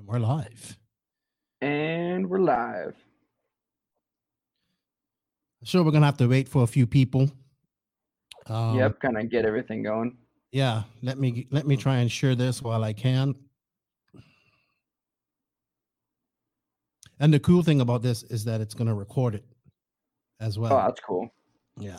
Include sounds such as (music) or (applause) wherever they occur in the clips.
And we're live. And we're live. Sure, we're gonna have to wait for a few people. Um, yep, kind of get everything going. Yeah, let me let me try and share this while I can. And the cool thing about this is that it's gonna record it as well. Oh, that's cool. Yeah.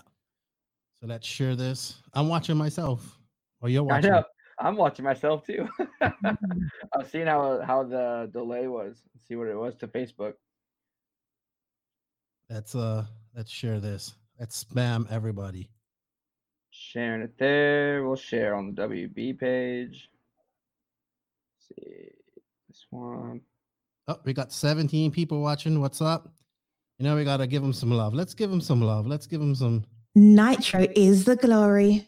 So let's share this. I'm watching myself. Or you're watching. I know. I'm watching myself too. (laughs) (laughs) I've seen how how the delay was. See what it was to Facebook. Let's uh let's share this. Let's spam everybody. Sharing it there. We'll share on the WB page. Let's see this one. Oh, we got 17 people watching. What's up? You know, we got to give them some love. Let's give them some love. Let's give them some. Nitro is the glory.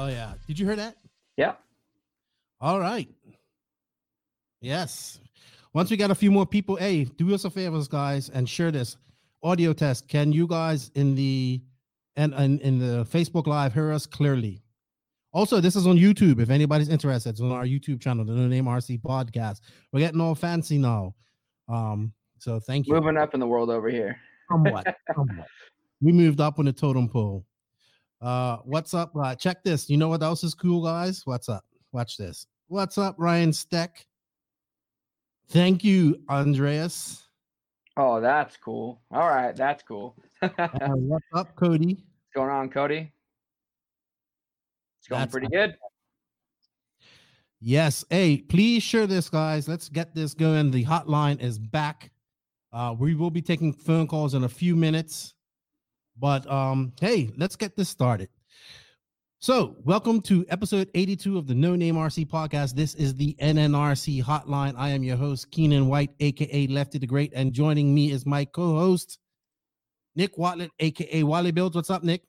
Oh yeah. Did you hear that? Yeah. All right. Yes. Once we got a few more people, hey, do us a favor, guys, and share this audio test. Can you guys in the and, and in the Facebook Live hear us clearly? Also, this is on YouTube. If anybody's interested, it's on our YouTube channel, the No Name RC Podcast. We're getting all fancy now. Um, so thank you. Moving up in the world over here. Somewhat. somewhat. (laughs) We moved up on the totem pole. Uh, what's up? Uh, check this. You know what else is cool, guys? What's up? Watch this. What's up, Ryan Steck? Thank you, Andreas. Oh, that's cool. All right, that's cool. (laughs) Uh, what's up, Cody? What's going on, Cody? It's going That's pretty good. Yes. Hey, please share this, guys. Let's get this going. The hotline is back. Uh, we will be taking phone calls in a few minutes. But um, hey, let's get this started. So, welcome to episode 82 of the No Name RC podcast. This is the NNRC hotline. I am your host, Keenan White, aka Lefty the Great, and joining me is my co-host, Nick Wautlet, aka Wallie Builds. What's up, Nick?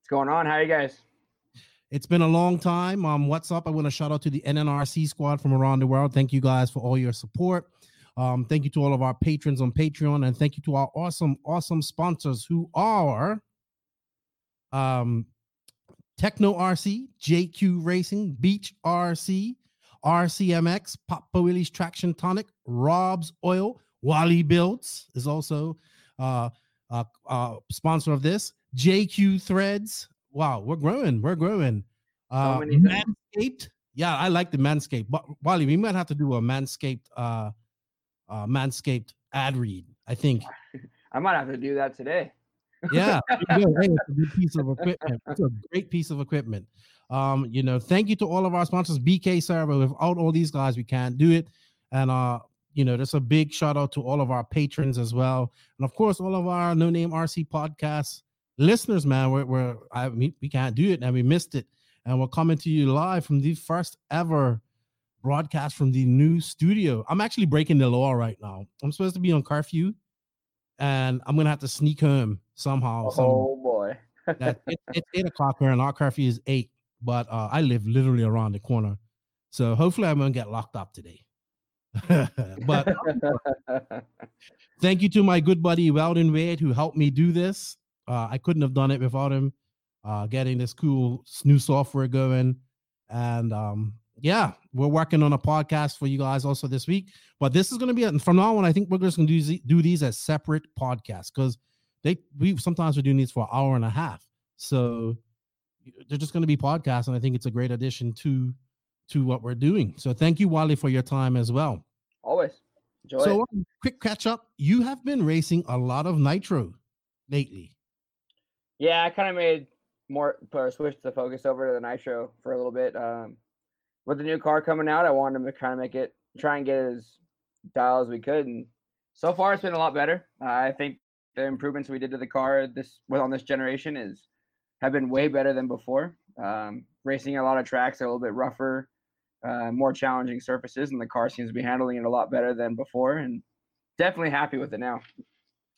What's going on? How are you guys? It's been a long time. Um, what's up? I want to shout out to the NNRC squad from around the world. Thank you guys for all your support. Um, thank you to all of our patrons on Patreon, and thank you to our awesome, awesome sponsors who are um Tekno RC, JQ Racing, Beach RC, RCMX, Papa Willie's Traction Tonic, Rob's Oil, Wallie Builds is also uh, uh, uh sponsor of this. JQ Threads. Wow, we're growing. We're growing. Uh. Manscaped. Yeah, I like the Manscaped. But Wallie, we might have to do a Manscaped uh uh Manscaped ad read. I think. (laughs) I might have to do that today. Yeah, (laughs) you. Hey, it's a good piece of equipment. It's a great piece of equipment. Um, you know, thank you to all of our sponsors, BK Server. Without all these guys, we can't do it. And uh, you know, there's a big shout out to all of our patrons as well, and of course, all of our No Name RC podcast listeners. Man, we're, we're I we, we can't do it, and we missed it, and we're coming to you live from the first ever broadcast from the new studio. I'm actually breaking the law right now. I'm supposed to be on curfew, and I'm gonna have to sneak home somehow. some- Oh boy. that (laughs) it, it's eight o'clock here and our curfew is eight, but uh, I live literally around the corner. So hopefully I won't get locked up today. (laughs) but (laughs) thank you to my good buddy Weldon Wade who helped me do this. Uh, I couldn't have done it without him uh, getting this cool new software going. And um, yeah, we're working on a podcast for you guys also this week. But this is going to be a- from now on. I think we're just going to do, these- do these as separate podcasts because they we sometimes we're doing these for an hour and a half. So they're just going to be podcasts, and I think it's a great addition to to what we're doing. So thank you, Wallie, for your time as well. Always. Enjoy So it. quick catch up. You have been racing a lot of nitro lately. Yeah, I kind of made more or switched the focus over to the nitro for a little bit. Um, with the new car coming out, I wanted to kind of make it try and get as dial as we could, and so far it's been a lot better. I think the improvements we did to the car this on this generation is have been way better than before. Um, racing a lot of tracks, a little bit rougher, uh, more challenging surfaces, and the car seems to be handling it a lot better than before. And definitely happy with it now.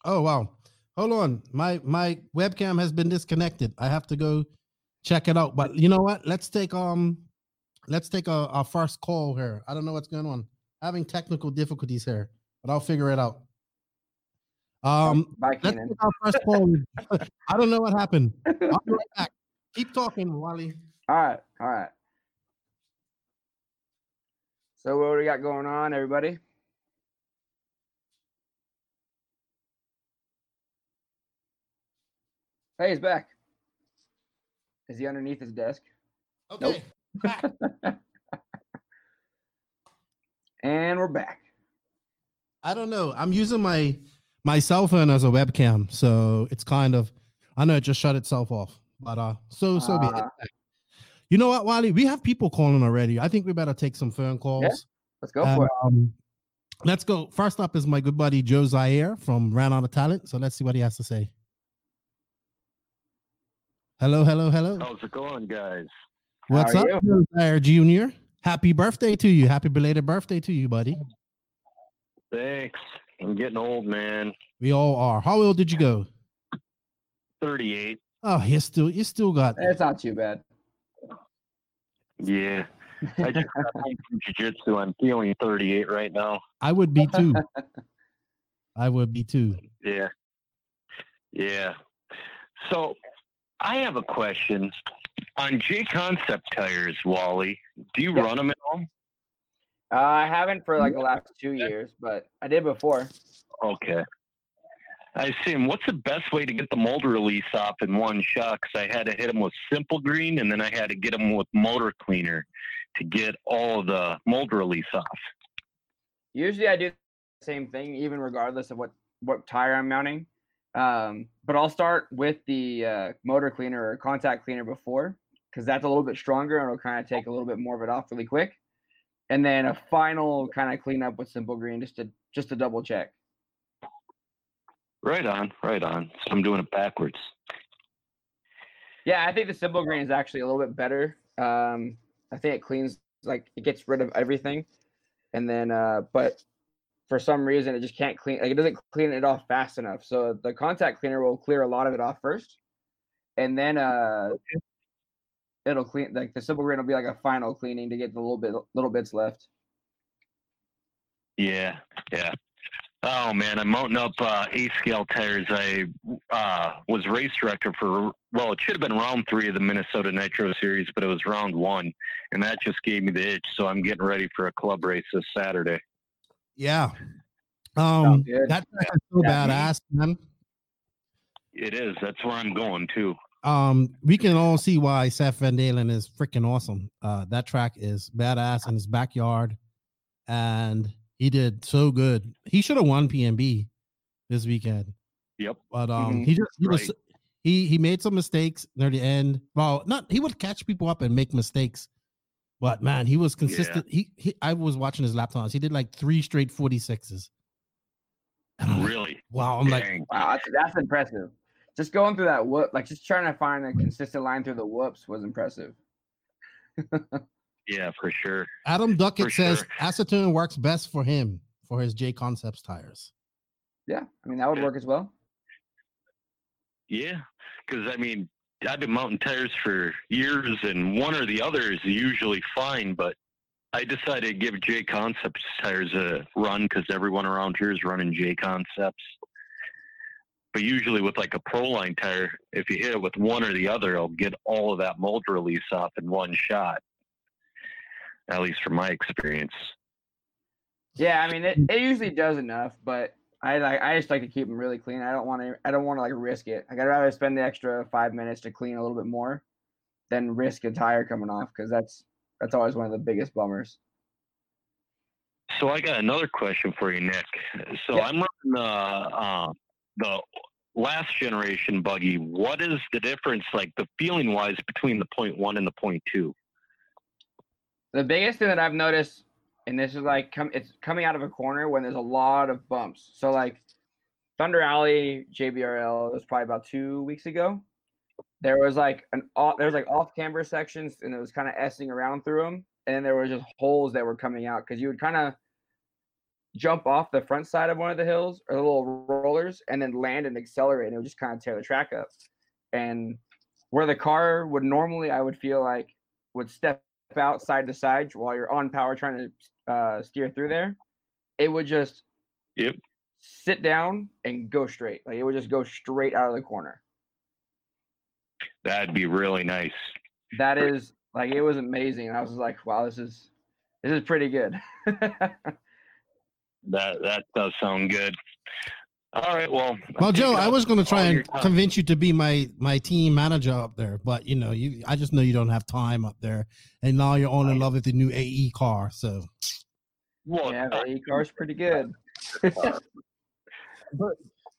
Oh wow. Hold on. My my webcam has been disconnected. I have to go check it out. But you know what? Let's take um let's take a, our first call here. I don't know what's going on. Having technical difficulties here, but I'll figure it out. Um Bye, let's take our first call. (laughs) I don't know what happened. I'll be right back. (laughs) Keep talking, Wallie. All right, all right. So what do we got going on, everybody? Hey, he's back. Is he underneath his desk? Okay. back. (laughs) And we're back. I don't know. I'm using my my cell phone as a webcam, so it's kind of I know it just shut itself off. But uh so so be it. Ah. You know what, Wallie? We have people calling already. I think we better take some phone calls. Let's go And, for it. um, let's go. First up is my good buddy Joe Zaire from Ran Out of Talent. So let's see what he has to say. Hello, hello, hello. How's it going, guys? What's up, Joe Jr.? Happy birthday to you. Happy belated birthday to you, buddy. Thanks. I'm getting old, man. We all are. How old did you go? 38. Oh, you still you still got It's not too bad. Yeah. I just got (laughs) home from jiu-jitsu. I'm feeling 38 right now. I would be too. (laughs) I would be too. Yeah. Yeah. So I have a question. On J Concept tires, Wallie, do you Yeah. run them at all? Uh, I haven't for like the last (laughs) two years, but I did before. Okay. I see 'em. What's the best way to get the mold release off in one shot? Because I had to hit them with simple green, and then I had to get them with motor cleaner to get all of the mold release off. Usually I do the same thing, even regardless of what what tire I'm mounting. Um, but I'll start with the uh, motor cleaner or contact cleaner before, because that's a little bit stronger and it'll kind of take a little bit more of it off really quick. And then a final kind of cleanup with simple green just to just to double check. Right on, right on. So I'm doing it backwards. Yeah, I think the simple green is actually a little bit better. Um, I think it cleans like it gets rid of everything, and then uh, but for some reason it just can't clean like it doesn't clean it off fast enough. So the contact cleaner will clear a lot of it off first, and then uh, it'll clean like the simple green will be like a final cleaning to get the little bit little bits left. Yeah, yeah. Oh man, I'm mounting up uh, A scale tires. I uh, was race director for well, it should have been round three of the Minnesota Nitro Series, but it was round one, and that just gave me the itch. So I'm getting ready for a club race this Saturday. Yeah. Um good. that track is so Yeah. badass, man. It is. That's where I'm going too. Um, we can all see why Seth Van Dalen is freaking awesome. Uh that track is badass in his backyard, and he did so good. He should have won PNB this weekend. Yep. But um Mhm. he just he was he he made some mistakes near the end. Well, not he would catch people up and make mistakes. But man, he was consistent. He, he I was watching his lap times. He did like three straight 46s. And I'm like, Really? wow, I'm like, Wow, that's, that's impressive. Just going through that whoop, like just trying to find a consistent line through the whoops was impressive. (laughs) Yeah, for sure. Adam Duckett For says sure. acetone works best for him for his J Concepts tires. Yeah, I mean that would Yeah. work as well. Yeah, because I mean, I've been mounting tires for years, and one or the other is usually fine. But I decided to give J Concepts tires a run because everyone around here is running J Concepts. But usually with like a Proline tire, if you hit it with one or the other, it'll get all of that mold release off in one shot. At least from my experience. Yeah, I mean it, it usually does enough, but I like I just like to keep them really clean. I don't want to I don't want to like risk it. Like I'd rather spend the extra five minutes to clean a little bit more than risk a tire coming off because that's that's always one of the biggest bummers. So I got another question for you, Nick. So Yeah. I'm running the uh, the last generation buggy. What is the difference, like the feeling wise, between the point one and the point two? The biggest thing that I've noticed, and this is like come it's coming out of a corner when there's a lot of bumps. So like Thunder Alley JBRL was probably about two weeks ago. there was like an off, there was like off camber sections, and it was kind of s-ing around through them, and then there was just holes that were coming out because you would kind of jump off the front side of one of the hills or the little rollers, and then land and accelerate, and it would just kind of tear the track up. And where the car would normally, I would feel like would step out side to side while you're on power trying to uh, steer through there, it would just Yep. sit down and go straight. Like it would just go straight out of the corner. That'd be really nice. That is like it was amazing. And I was like, wow, this is this is pretty good. (laughs) That that does sound good. All right. Well. Well, Joe, I was going to try and convince you to be my my team manager up there, but you know, you I just know you don't have time up there, and now you're all in love with the new AE car. So Well, yeah, the E car's pretty good. (laughs) but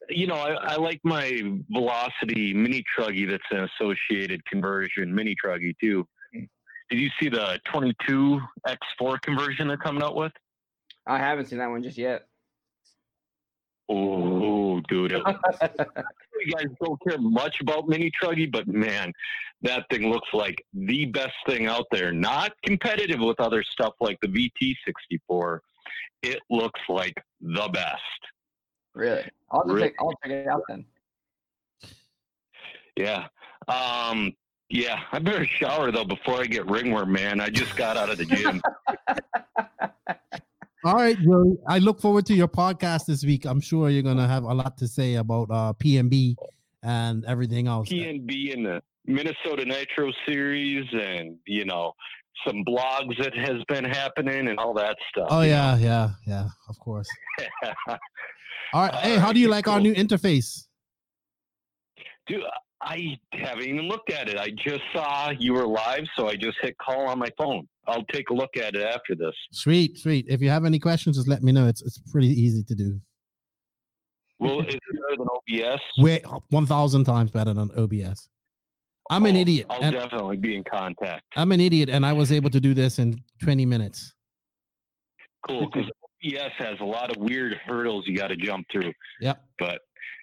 you know, I, I like my Velocity mini truggy that's an associated conversion mini truggy too. Did you see the 22 X4 conversion they're coming out with? I haven't seen that one just yet. Oh, dude. (laughs) you guys don't care much about mini truggy, but man, that thing looks like the best thing out there. Not competitive with other stuff like the VT64. It looks like the best. really? I'll just Really? take, I'll check it out then. Yeah. Um, yeah, I better shower though before I get ringworm, man. I just got out of the gym. (laughs) All right, Joe. I look forward to your podcast this week. I'm sure you're gonna have a lot to say about uh, PNB and everything else. PNB in the Minnesota Nitro Series and, you know, some blogs that has been happening and all that stuff. Oh yeah, yeah, yeah. Of course. (laughs) All right. Hey, how do you like our new interface? Dude, I haven't even looked at it. I just saw you were live, so I just hit call on my phone. I'll take a look at it after this. Sweet, sweet. If you have any questions, just let me know. It's it's pretty easy to do. Well, is it better than OBS? Way one thousand times better than OBS. I'm an Oh, idiot. I'll and- definitely be in contact. I'm an idiot, and I was able to do this in 20 minutes. Cool, because OBS has a lot of weird hurdles you got to jump through. Yep. But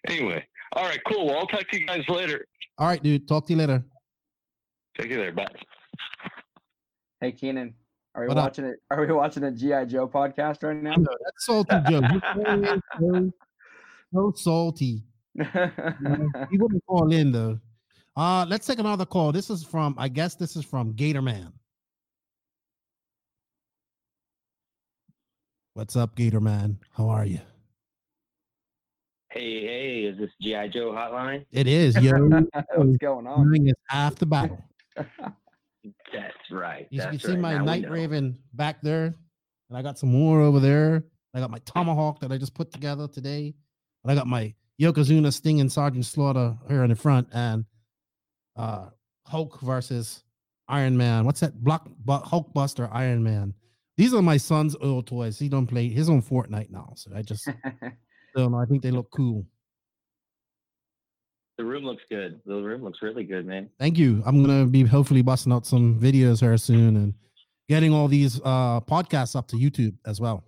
anyway, all right, cool. Well, I'll talk to you guys later. All right, dude. Talk to you later. Take you there. Bye. Hey Keenan, are we What up? watching it? Are we watching a GI Joe podcast right now? No, That's salty, Joe. You're so, so salty. (laughs) He wouldn't call in though. Uh, let's take another call. This is from, I guess this is from Gatorman. What's up, Gatorman? How are you? Hey, hey, is this GI Joe hotline? It is, yo. (laughs) What's going on? Doing is half the battle. (laughs) That's right. You, that's you see right. my Now Night. Raven back there, and I got some more over there. I got my Tomahawk that I just put together today, and I got my Yokozuna Sting and Sergeant Slaughter here in the front, and uh Hulk versus Iron Man. What's that? Block but Hulk Buster Iron Man. These are my son's old toys. He don't play He's on Fortnite now, so I just (laughs) don't. I think they look cool. The room looks good. The room looks really good, man. Thank you. I'm gonna be hopefully busting out some videos here soon and getting all these uh podcasts up to YouTube as well.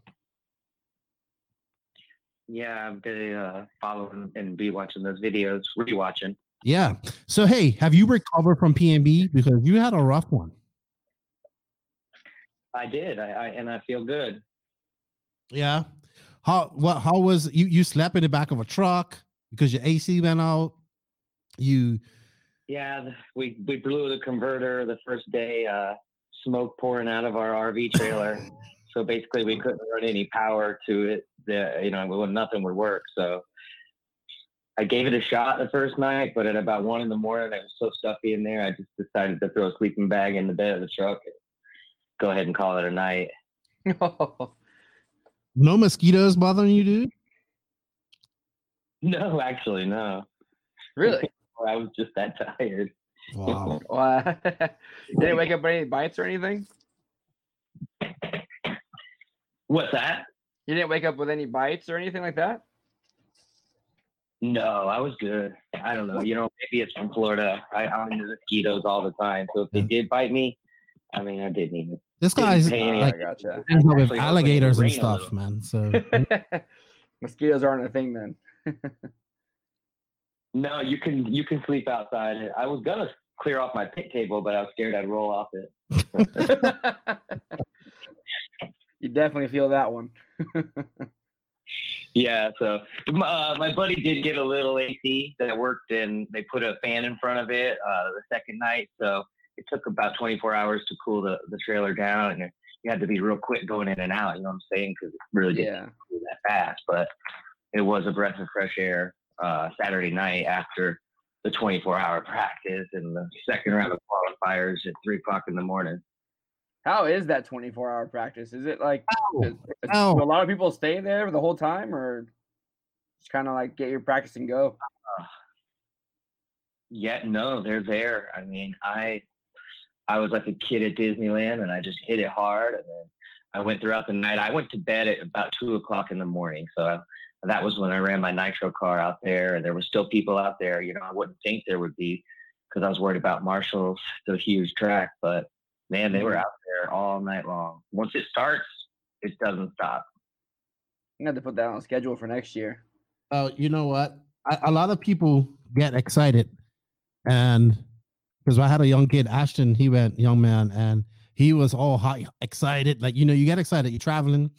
Yeah, I'm gonna uh, follow and- be watching those videos. Rewatching. Yeah. So hey, have you recovered from PNB because you had a rough one? I did. I, I and I feel good. Yeah. How what how was you you slept in the back of a truck because your AC went out? You Yeah, we we blew the converter the first day. Uh, smoke pouring out of our RV trailer. (laughs) so basically, we couldn't run any power to it. The you know, well, nothing would work. So I gave it a shot the first night, but at about one in the morning, I was so stuffy in there, I just decided to throw a sleeping bag in the bed of the truck. And go ahead and call it a night. (laughs) no mosquitoes bothering you, dude? No, actually, no. really? (laughs) I was just that (laughs) tired. Wow. (laughs) Wow. you (laughs) didn't wake up with any bites or anything? What's that? You didn't wake up with any bites or anything like that? No, I was good. I don't know. You know, maybe it's from Florida. I, I'm into mosquitoes all the time. So if they did bite me, I mean, I didn't even. This guy's Hey, like gotcha. with Actually, hoping it alligators and stuff, man. So Mosquitoes aren't a thing then. No, you can you can sleep outside. I was gonna clear off my pit table, but I was scared I'd roll off it. (laughs) you definitely feel that one. (laughs) yeah, so uh, my buddy did get a little AC that worked, and they put a fan in front of it uh, the second night. So it took about 24 hours to cool the, the trailer down, and you had to be real quick going in and out. You know what I'm saying? Because it really didn't Yeah. cool that fast, but it was a breath of fresh air uh, Saturday night after the 24 hour (laughs) practice and the second round of qualifiers at three o'clock in the morning. How is that 24 hour practice? Is it like is- is- Ow. do a lot of people stay there the whole time or just kind of like get your practice and go? Yeah, no, they're there. I mean, I I was like a kid at Disneyland, and I just hit it hard. And then I went throughout the night. I went to bed at about two o'clock in the morning. So I, that was when I ran my nitro car out there, and there were still people out there. You know, I wouldn't think there would be because I was worried about Marshall's, the huge track. But man, they were mm-hmm. out there all night long. Once it starts, it doesn't stop. I'm gonna have to put that on schedule for next year. Oh, you know what? A, a lot of people get excited, and because I had a young kid, Ashton, he went young man, and he was all high, excited. Like you know, you get excited. You're traveling,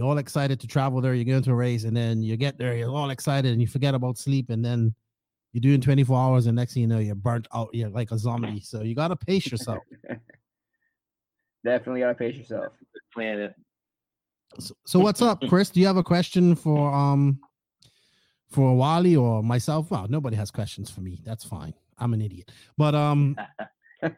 you're all excited to travel there. You're going to a race, and then you get there, you're all excited, and you forget about sleep, and then you're doing 24 hours, and next thing you know, you're burnt out. You're like a zombie. So you gotta pace yourself. (laughs) Definitely gotta pace yourself. Planet. So, so what's up, Chris? Do you have a question for um for Wally or myself? Well, nobody has questions for me. That's fine. I'm an idiot. But um (laughs)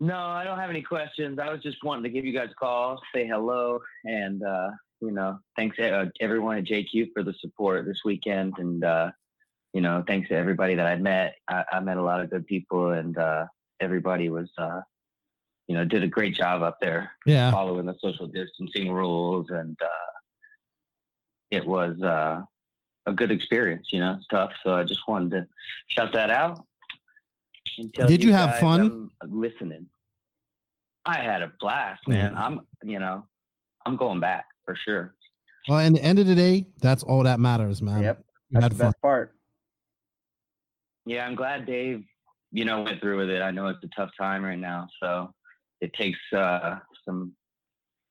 No, I don't have any questions. I was just wanting to give you guys a call, say hello, and uh, you know, thanks uh, everyone at JQ for the support this weekend, and uh, you know, thanks to everybody that I met. I, I met a lot of good people, and uh, everybody was, uh, you know, did a great job up there yeah. following the social distancing rules, and uh, it was uh, a good experience. You know, it's tough, so I just wanted to shout that out. Did you have guys fun? I'm listening. I had a blast, man. Yeah. I'm, you know, I'm going back for sure. Well, in the end of the day, that's all that matters, man. yep, You that's the fun. best part. Yeah, I'm glad Dave, you know, went through with it. I know it's a tough time right now, so it takes uh, some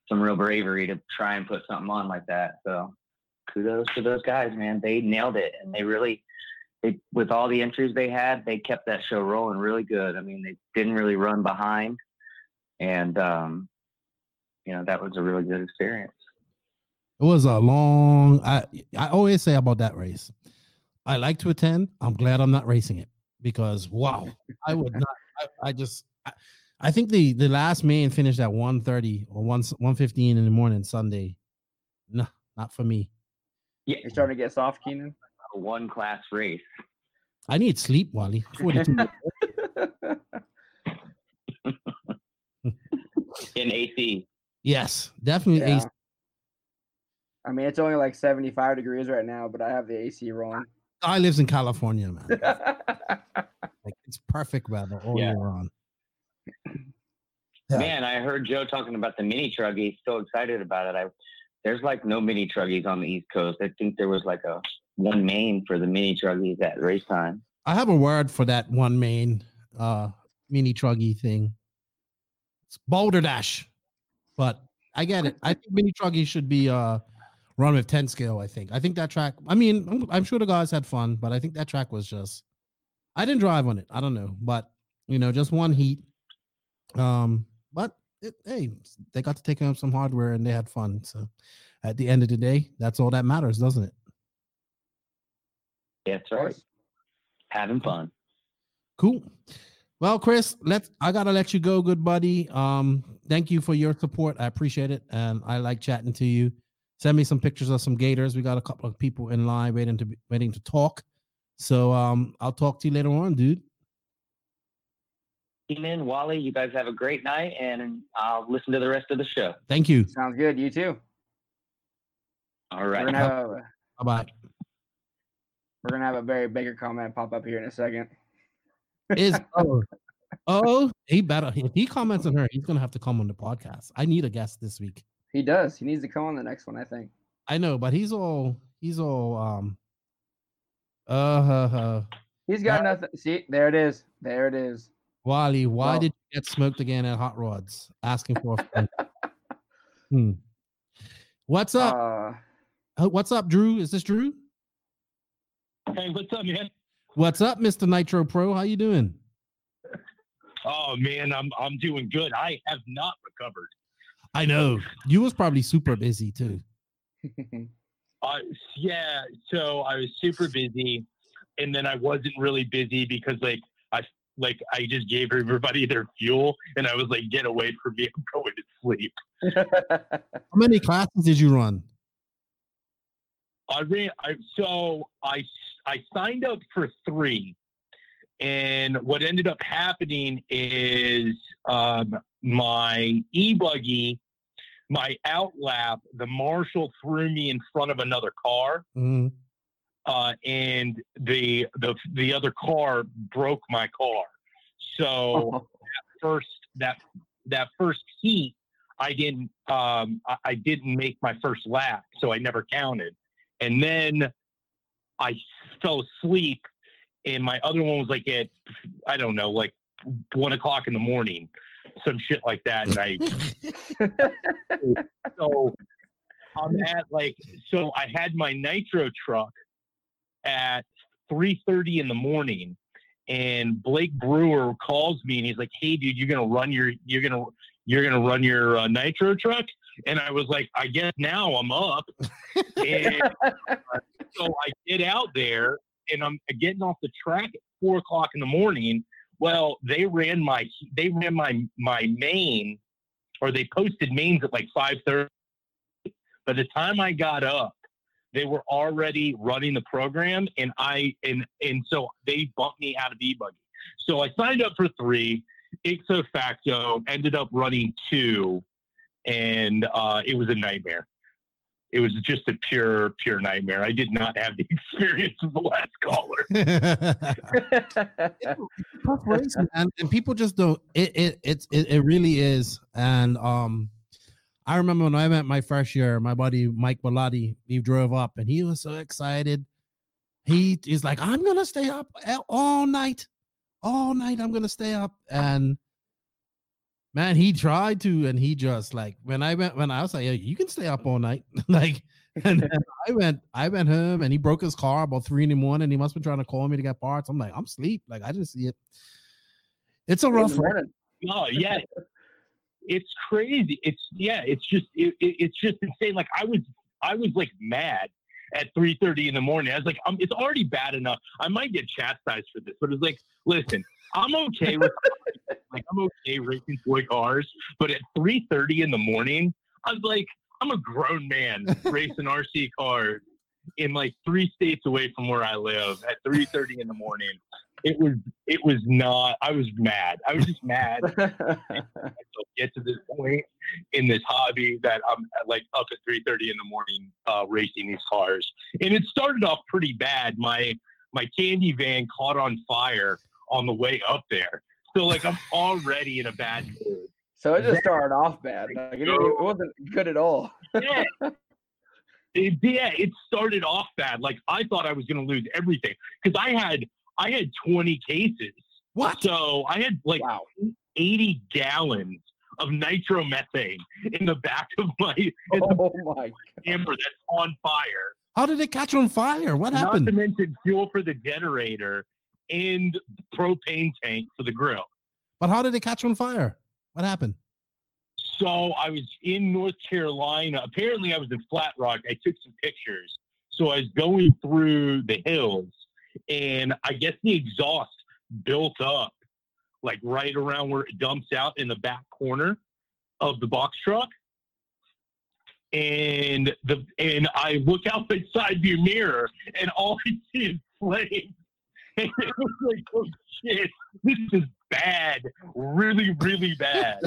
some real bravery to try and put something on like that. So kudos to those guys, man. They nailed it, and they really, they with all the entries they had, they kept that show rolling really good. I mean, they didn't really run behind, and um, you know that was a really good experience. It was a long I I always say about that race. I like to attend. I'm glad I'm not racing it because wow, I would not I, I just I, I think the the last main finished at 1:30 or 1 115 in the morning Sunday. No, not for me. Yeah, You're starting to get soft, Keenan. a one class race. I need sleep, Wallie. (laughs) 42 minutes. in AC. yes, definitely Yeah. AC. I mean, it's only like 75 degrees right now, but I have the AC rolling. I lives in California, man. (laughs) Like it's perfect weather all Yeah. year round. Yeah. Man, I heard Joe talking about the mini truggy. So excited about it. I there's like no mini truggies on the East Coast. I think there was like a one main for the mini truggies at race time. I have a word for that one main uh mini truggy thing. It's boulder dash. But I get it. I think mini truggy should be uh run with 10 scale, I think. I think that track, I mean, I'm, I'm sure the guys had fun, but I think that track was just I didn't drive on it. I don't know, but you know, just one heat. Um, but it, hey, they got to take home some hardware and they had fun. So at the end of the day, that's all that matters, doesn't it? Yeah, that's right. Having fun. Cool. Well, Chris, let's I gotta let you go, good buddy. Um, thank you for your support. I appreciate it. And I like chatting to you. Send me some pictures of some gators. We got a couple of people in line waiting to be, waiting to talk. So um, I'll talk to you later on, dude. Keenan, Wallie, you guys have a great night, and I'll listen to the rest of the show. Thank you. Sounds good. You too. All right. We're gonna have a, Bye bye. we're gonna have a Barry Baker comment pop up here in a second. Is (laughs) oh, oh he better if he comments on her, he's gonna have to come on the podcast. I need a guest this week. He does. He needs to come on the next one. I think. I know, but he's all he's all um Uh huh. huh. He's got nothing. See, there it is. There it is. Wallie, why Well- did you get smoked again at Hot Rods? Asking for a friend. (laughs) hmm. What's up? Uh, Uh, What's up, Drew? Is this Drew? Hey, what's up, man? What's up, Mr. Nitro Pro? How you doing? Oh man, I'm I'm doing good. I have not recovered. I know you was probably super busy too. (laughs) Uh, yeah, so I was super busy, and then I wasn't really busy because like I like I just gave everybody their fuel, and I was like, "Get away from me! I'm going to sleep." How many classes did you run? I ran. I so I I signed up for three, and what ended up happening is um, my e buggy, my outlap, the marshal threw me in front of another car, Mhm. uh, and the the the other car broke my car. So (laughs) first that that first heat, I didn't um, I, I didn't make my first lap, so I never counted. And then I fell asleep, and my other one was like at I don't know, like one o'clock in the morning, some shit like that. And I (laughs) so I'm at like so I had my nitro truck at 3:30 in the morning and Blake Brewer calls me and he's like, "Hey dude, you're to run your you're to you're to run your uh, nitro truck?" And I was like, "I guess now I'm up." (laughs) and so I get out there and I'm getting off the track at four o'clock in the morning. Well, they ran my they ran my my main or they posted mains at like five thirty. By the time I got up, they were already running the program and I and and so they bumped me out of e buggy. So I signed up for three. Ipso facto ended up running two, and uh, it was a nightmare. It was just a pure, pure nightmare. I did not have the (laughs) experience of the last caller. (laughs) tough race. And people just don't. It it it, it really is. And um, I remember when I met my first year, my buddy Mike Bellotti, he drove up and he was so excited. He is like, I'm gonna stay up all night, all night. I'm gonna stay up. And man, he tried to, and he just like when I went when I was like, yeah, you can stay up all night, (laughs) like. And then (laughs) I went, I went home, and he broke his car about three in the morning. He must be trying to call me to get parts. I'm like, I'm asleep. Like I didn't see it. It's a rough. race. No, yeah, it's crazy. It's yeah, it's just it, it, it's just insane. Like I was I was like mad at three thirty in the morning. I was like, um, it's already bad enough. I might get chastised for this, but it's like, listen, I'm okay with (laughs) like I'm okay racing toy cars, but at three thirty in the morning, I was like, I'm a grown man (laughs) racing RC cars in like three states away from where I live at three thirty in the morning. It was it was not. I was mad. I was just mad. (laughs) myself get to this point in this hobby that I'm at, like up at 3:30 in the morning uh, racing these cars. And it started off pretty bad. My my candy van caught on fire on the way up there. So like I'm already in a bad mood. so it just started off bad. Like, it, it wasn't good at all. Yeah. (laughs) It, yeah, it started off bad. Like I thought I was going to lose everything because I had I had 20 cases. What? So I had like Wow. 80 gallons of nitromethane in the back of my in (laughs) the Oh my. camper that's on fire. How did it catch on fire? What Not to happened? mention fuel for the generator and propane tank for the grill. But how did it catch on fire? What happened? So I was in North Carolina. Apparently, I was in Flat Rock. I took some pictures. So I was going through the hills, and I guess the exhaust built up like right around where it dumps out in the back corner of the box truck. And the and I look out the side view mirror, and all I see is flames. And (laughs) it was like, oh shit, this is bad, really, really bad.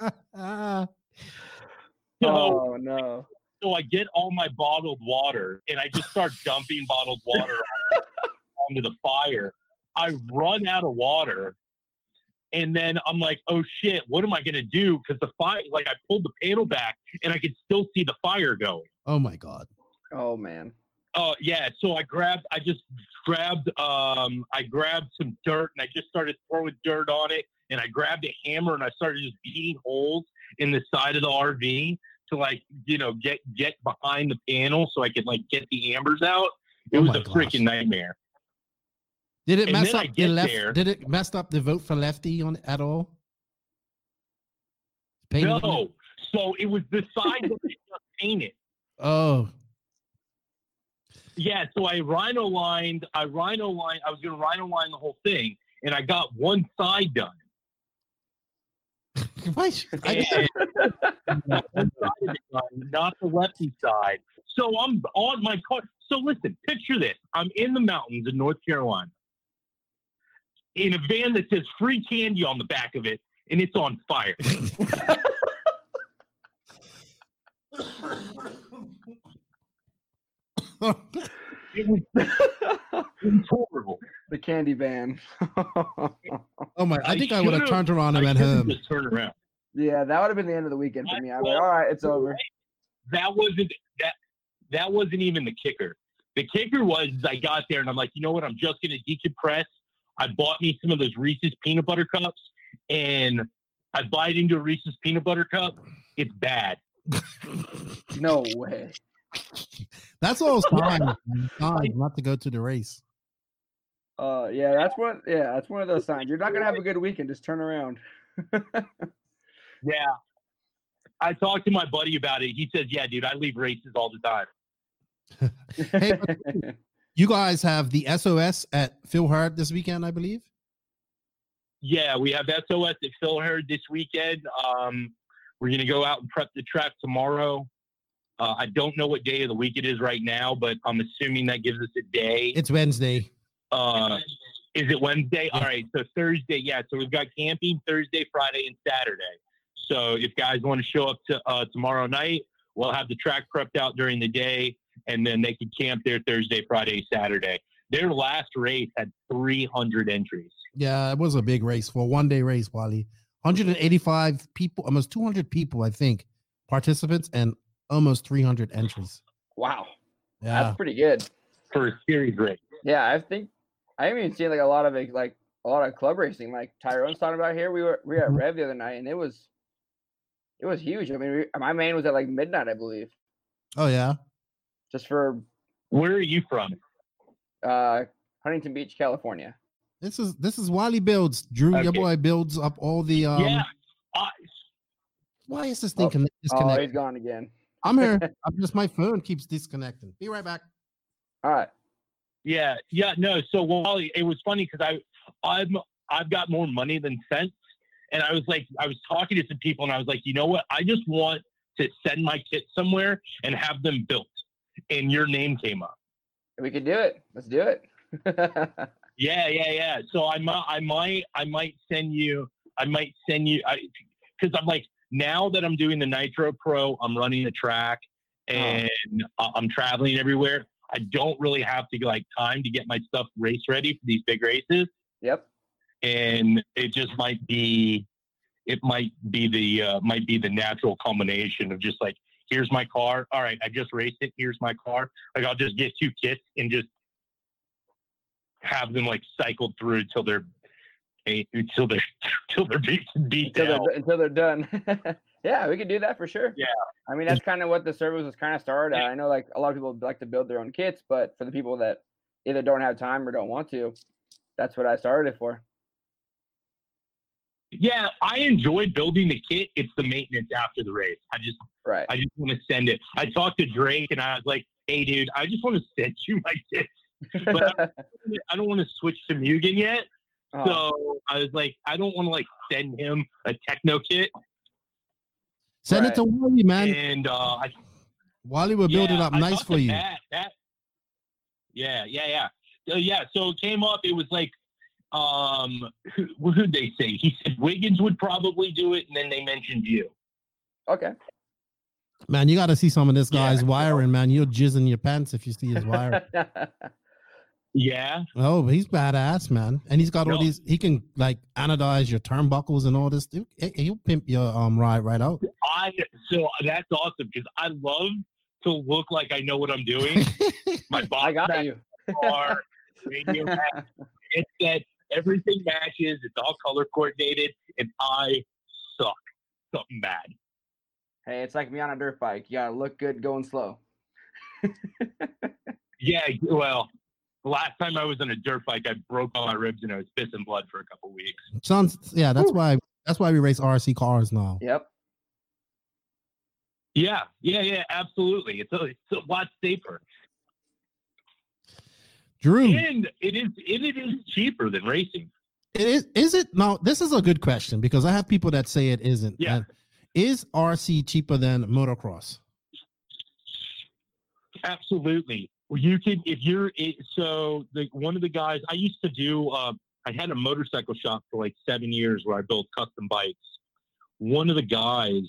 (laughs) So, Oh no. so I get all my bottled water and I just start dumping bottled water (laughs) onto the fire. I run out of water. And then I'm like, oh shit, what am I going to do? Because the fire, like I pulled the panel back and I could still see the fire going. oh my god. Oh man. Oh yeah, so I grabbed, I just grabbed, um, I grabbed some dirt and I just started throwing dirt on it, and I grabbed a hammer and I started just beating holes in the side of the RV to like, you know, get get behind the panel so I could like get the ambers out. It Oh was a gosh. freaking nightmare. Did it And mess up the left? there- Did it mess up the vote for lefty on at all? Painted on it? No, so it was the side that was just painted. Oh, Yeah, so I rhino lined, I rhino lined, I was gonna rhino line the whole thing, and I got one side done. why? should- I, And side of it done, not the lefty side. So I'm on my car. So listen, picture this: I'm in the mountains in North Carolina, in a van that says "free candy" on the back of it, and it's on fire. (laughs) (laughs) It was, horrible. the candy van. (laughs) oh my! I I think I would have turned around and went should've home. just turned around. yeah, that would have been the end of the weekend for me. I was like, all right, it's over. that wasn't that that wasn't even the kicker. The kicker was I got there and I'm like, you know what? I'm just gonna decompress. I bought me some of those Reese's peanut butter cups, and I bite into a Reese's peanut butter cup. It's bad. (laughs) No way. (laughs) That's all signs. man. Signs not to go to the race. Uh, yeah, that's one. Yeah, that's one of those signs. You're not gonna have a good weekend. Just turn around. (laughs) Yeah. I talked to my buddy about it. He says, "Yeah, dude, I leave races all the time." (laughs) Hey, You guys have the SOS at Phil Hard this weekend, I believe. Yeah, we have SOS at Phil Herd this weekend. Um, we're going to go out and prep the track tomorrow. Uh, I don't know what day of the week it is right now, but I'm assuming that gives us a day. It's Wednesday. Uh, is it Wednesday? Yeah. All right, so Thursday, yeah. So we've got camping Thursday, Friday, and Saturday. So if guys want to show up to uh, tomorrow night, we'll have the track prepped out during the day, and then they can camp there Thursday, Friday, Saturday. Their last race had 300 entries. Yeah, it was a big race for a one day race, Wallie. 185 people, almost 200 people, I think, participants, and almost 300 entries. wow, Yeah. that's pretty good. for a series race. Yeah, I think I haven't even seen like a lot of like a lot of club racing. Like Tyrone's talking about here. We were we were at Mhm. Rev the other night, and it was it was huge. I mean, we, my main was at like midnight, I believe, Oh, yeah. just for Where are you from? uh, Huntington Beach, California. This is this is Wallie builds. Drew, your boy builds up all the um yeah, I, why is this thing Oh, conne- Oh, he's gone again. I'm here. (laughs) I'm just my phone keeps disconnecting. Be right back. All right. yeah, yeah. No, so Wallie, it was funny because I, I'm, I've got more money than sense, and I was like, I was talking to some people, and I was like, you know what? I just want to send my kit somewhere and have them built, and your name came up. We could do it. Let's do it. (laughs) Yeah, yeah, yeah. So I might, I might, I might send you. I might send you. I because I'm like now that I'm doing the Nitro Pro, I'm running the track and I- I'm traveling everywhere. I don't really have to like time to get my stuff race ready for these big races, yep. and it just might be, it might be the uh, might be the natural culmination of just like here's my car. All right, I just raced it. Here's my car. Like I'll just get two kits and just have them like cycled through till they're until they're (laughs) till they're beat, beat Until down. they're, until they're done. (laughs) yeah, we could do that for sure. Yeah. I mean, that's kind of what the service was kind of started. at. I know like a lot of people like to build their own kits, but for the people that either don't have time or don't want to, that's what I started it for. Yeah, I enjoy building the kit. It's the maintenance after the race. I just Right. I just want to send it. I talked to Drake and I was like, "Hey, dude, I just want to (laughs) send you my kit. But I don't want to switch to Mugen yet." Oh, So I was like, "I don't want to like send him a Tekno kit." Send it to Wallie, man. And uh, I Wallie will build it up I nice for to you. Pat, Pat- yeah, yeah, yeah, uh, yeah. So it came up. It was like, um, who, (laughs) what did they say? He said Wiggins would probably do it, and then they mentioned you. okay. Man, you got to see some of this guy's so- wiring, man. You'll jizz in your pants if you see his wire. (laughs) Yeah, oh, he's badass, man. And he's got all these. He can like anodize your turnbuckles and all this. He- he- He'll pimp your um ride right out. I so that's awesome because I love to look like I know what I'm doing. (laughs) My box I got you. car, radio (laughs) back, headset, everything matches. It's all color coordinated, and I suck something bad. Hey, it's like me on a dirt bike. You gotta look good going slow. (laughs) Yeah, well, the last time I was on a dirt bike, I broke all my ribs and I was pissing blood for a couple weeks. Sounds yeah, that's why that's why we race RC cars now. Yep. Yeah, yeah, yeah, absolutely. It's a, it's a lot safer, Drew, and it is and it is cheaper than racing. it is is it now this is a good question because I have people that say it isn't. Yeah. And Is RC cheaper than motocross? Absolutely. You can if you're it, so the one of the guys I used to do. Uh, I had a motorcycle shop for like seven years where I built custom bikes. One of the guys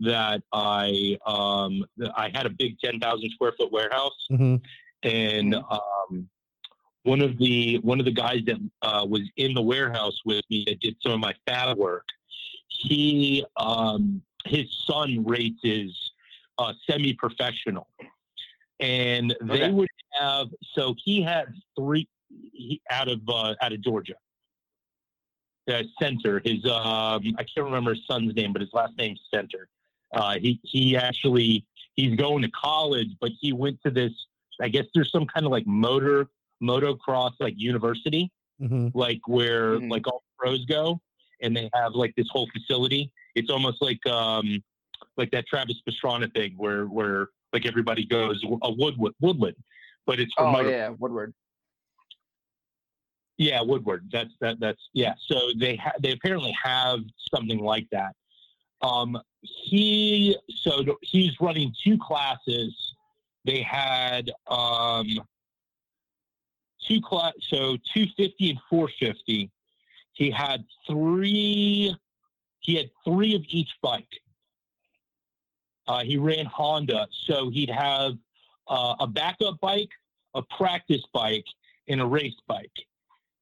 that I um, I had a big ten thousand square foot warehouse, Mm-hmm. and um, one of the one of the guys that uh, was in the warehouse with me that did some of my fab work. He um, his son races uh, semi professional, and they Okay. would have so he had three he, out of uh, out of Georgia. The center, his um, I can't remember his son's name, but his last name's Center. Uh, he he actually he's going to college, but he went to this. I guess there's some kind of like motor motocross like university, Mm-hmm. like where Mhm. like all pros go, and they have like this whole facility. It's almost like um like that Travis Pastrana thing where where like everybody goes a woodwood woodland, but it's Oh motor- yeah, Woodward. yeah, Woodward. That's that. That's yeah. So they ha- they apparently have something like that. Um, he so he's running two classes. They had um, two class so two fifty and four fifty. He had three. He had three of each bike. Uh, he ran Honda, so he'd have uh, a backup bike, a practice bike, and a race bike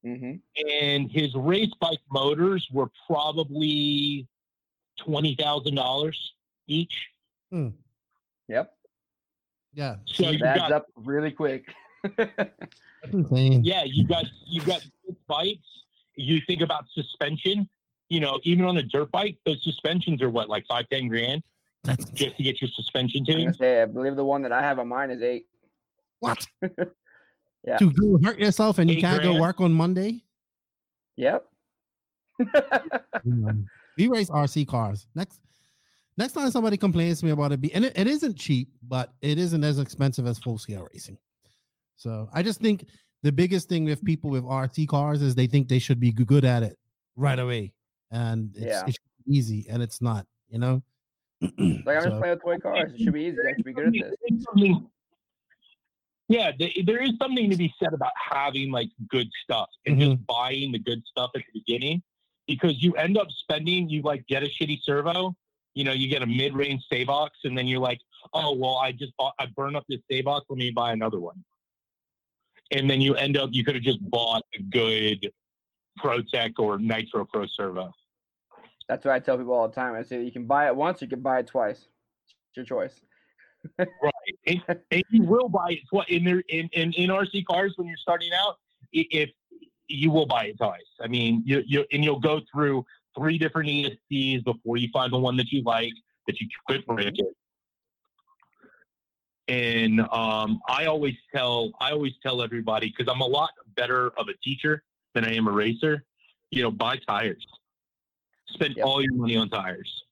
Mm-hmm. and his race bike motors were probably twenty thousand dollars each. Yep. Yeah, So It adds got up really quick. that's insane. yeah, you got you got bikes. You think about suspension. You know, even on a dirt bike, those suspensions are what like five ten grand That's just to get your suspension I'm gonna tuned. say, I believe the one that I have on mine is eight. what? (laughs) Yeah. To go hurt yourself and you can't go work on Monday? Yep. (laughs) We race RC cars. Next next time somebody complains to me about it, be and it, it isn't cheap, but it isn't as expensive as full scale racing. So I just think the biggest thing with people with RC cars is they think they should be good at it right away. And it's, Yeah. it should be easy and it's not, you know? (clears throat) like I'm just playing with toy cars. It should be easy. I should be good at this. There is something- Yeah, there is something to be said about having like good stuff and Mm-hmm. just buying the good stuff at the beginning because you end up spending, you like get a shitty servo, you know, you get a mid range Savox, and then you're like, oh, well, I just bought, I burned up this Savox, let me buy another one. And then you end up, you could have just bought a good ProTech or Nitro Pro servo. That's what I tell people all the time. I say you can buy it once, you can buy it twice. It's your choice. (laughs) Right. And, and you will buy it twi- in there in, in, in RC cars when you're starting out. If you will buy it twice, I mean, you you and you'll go through three different ESCs before you find the one that you like that you quit break it. And um, I always tell I always tell everybody because I'm a lot better of a teacher than I am a racer. You know, buy tires. Spend Yep. all your money on tires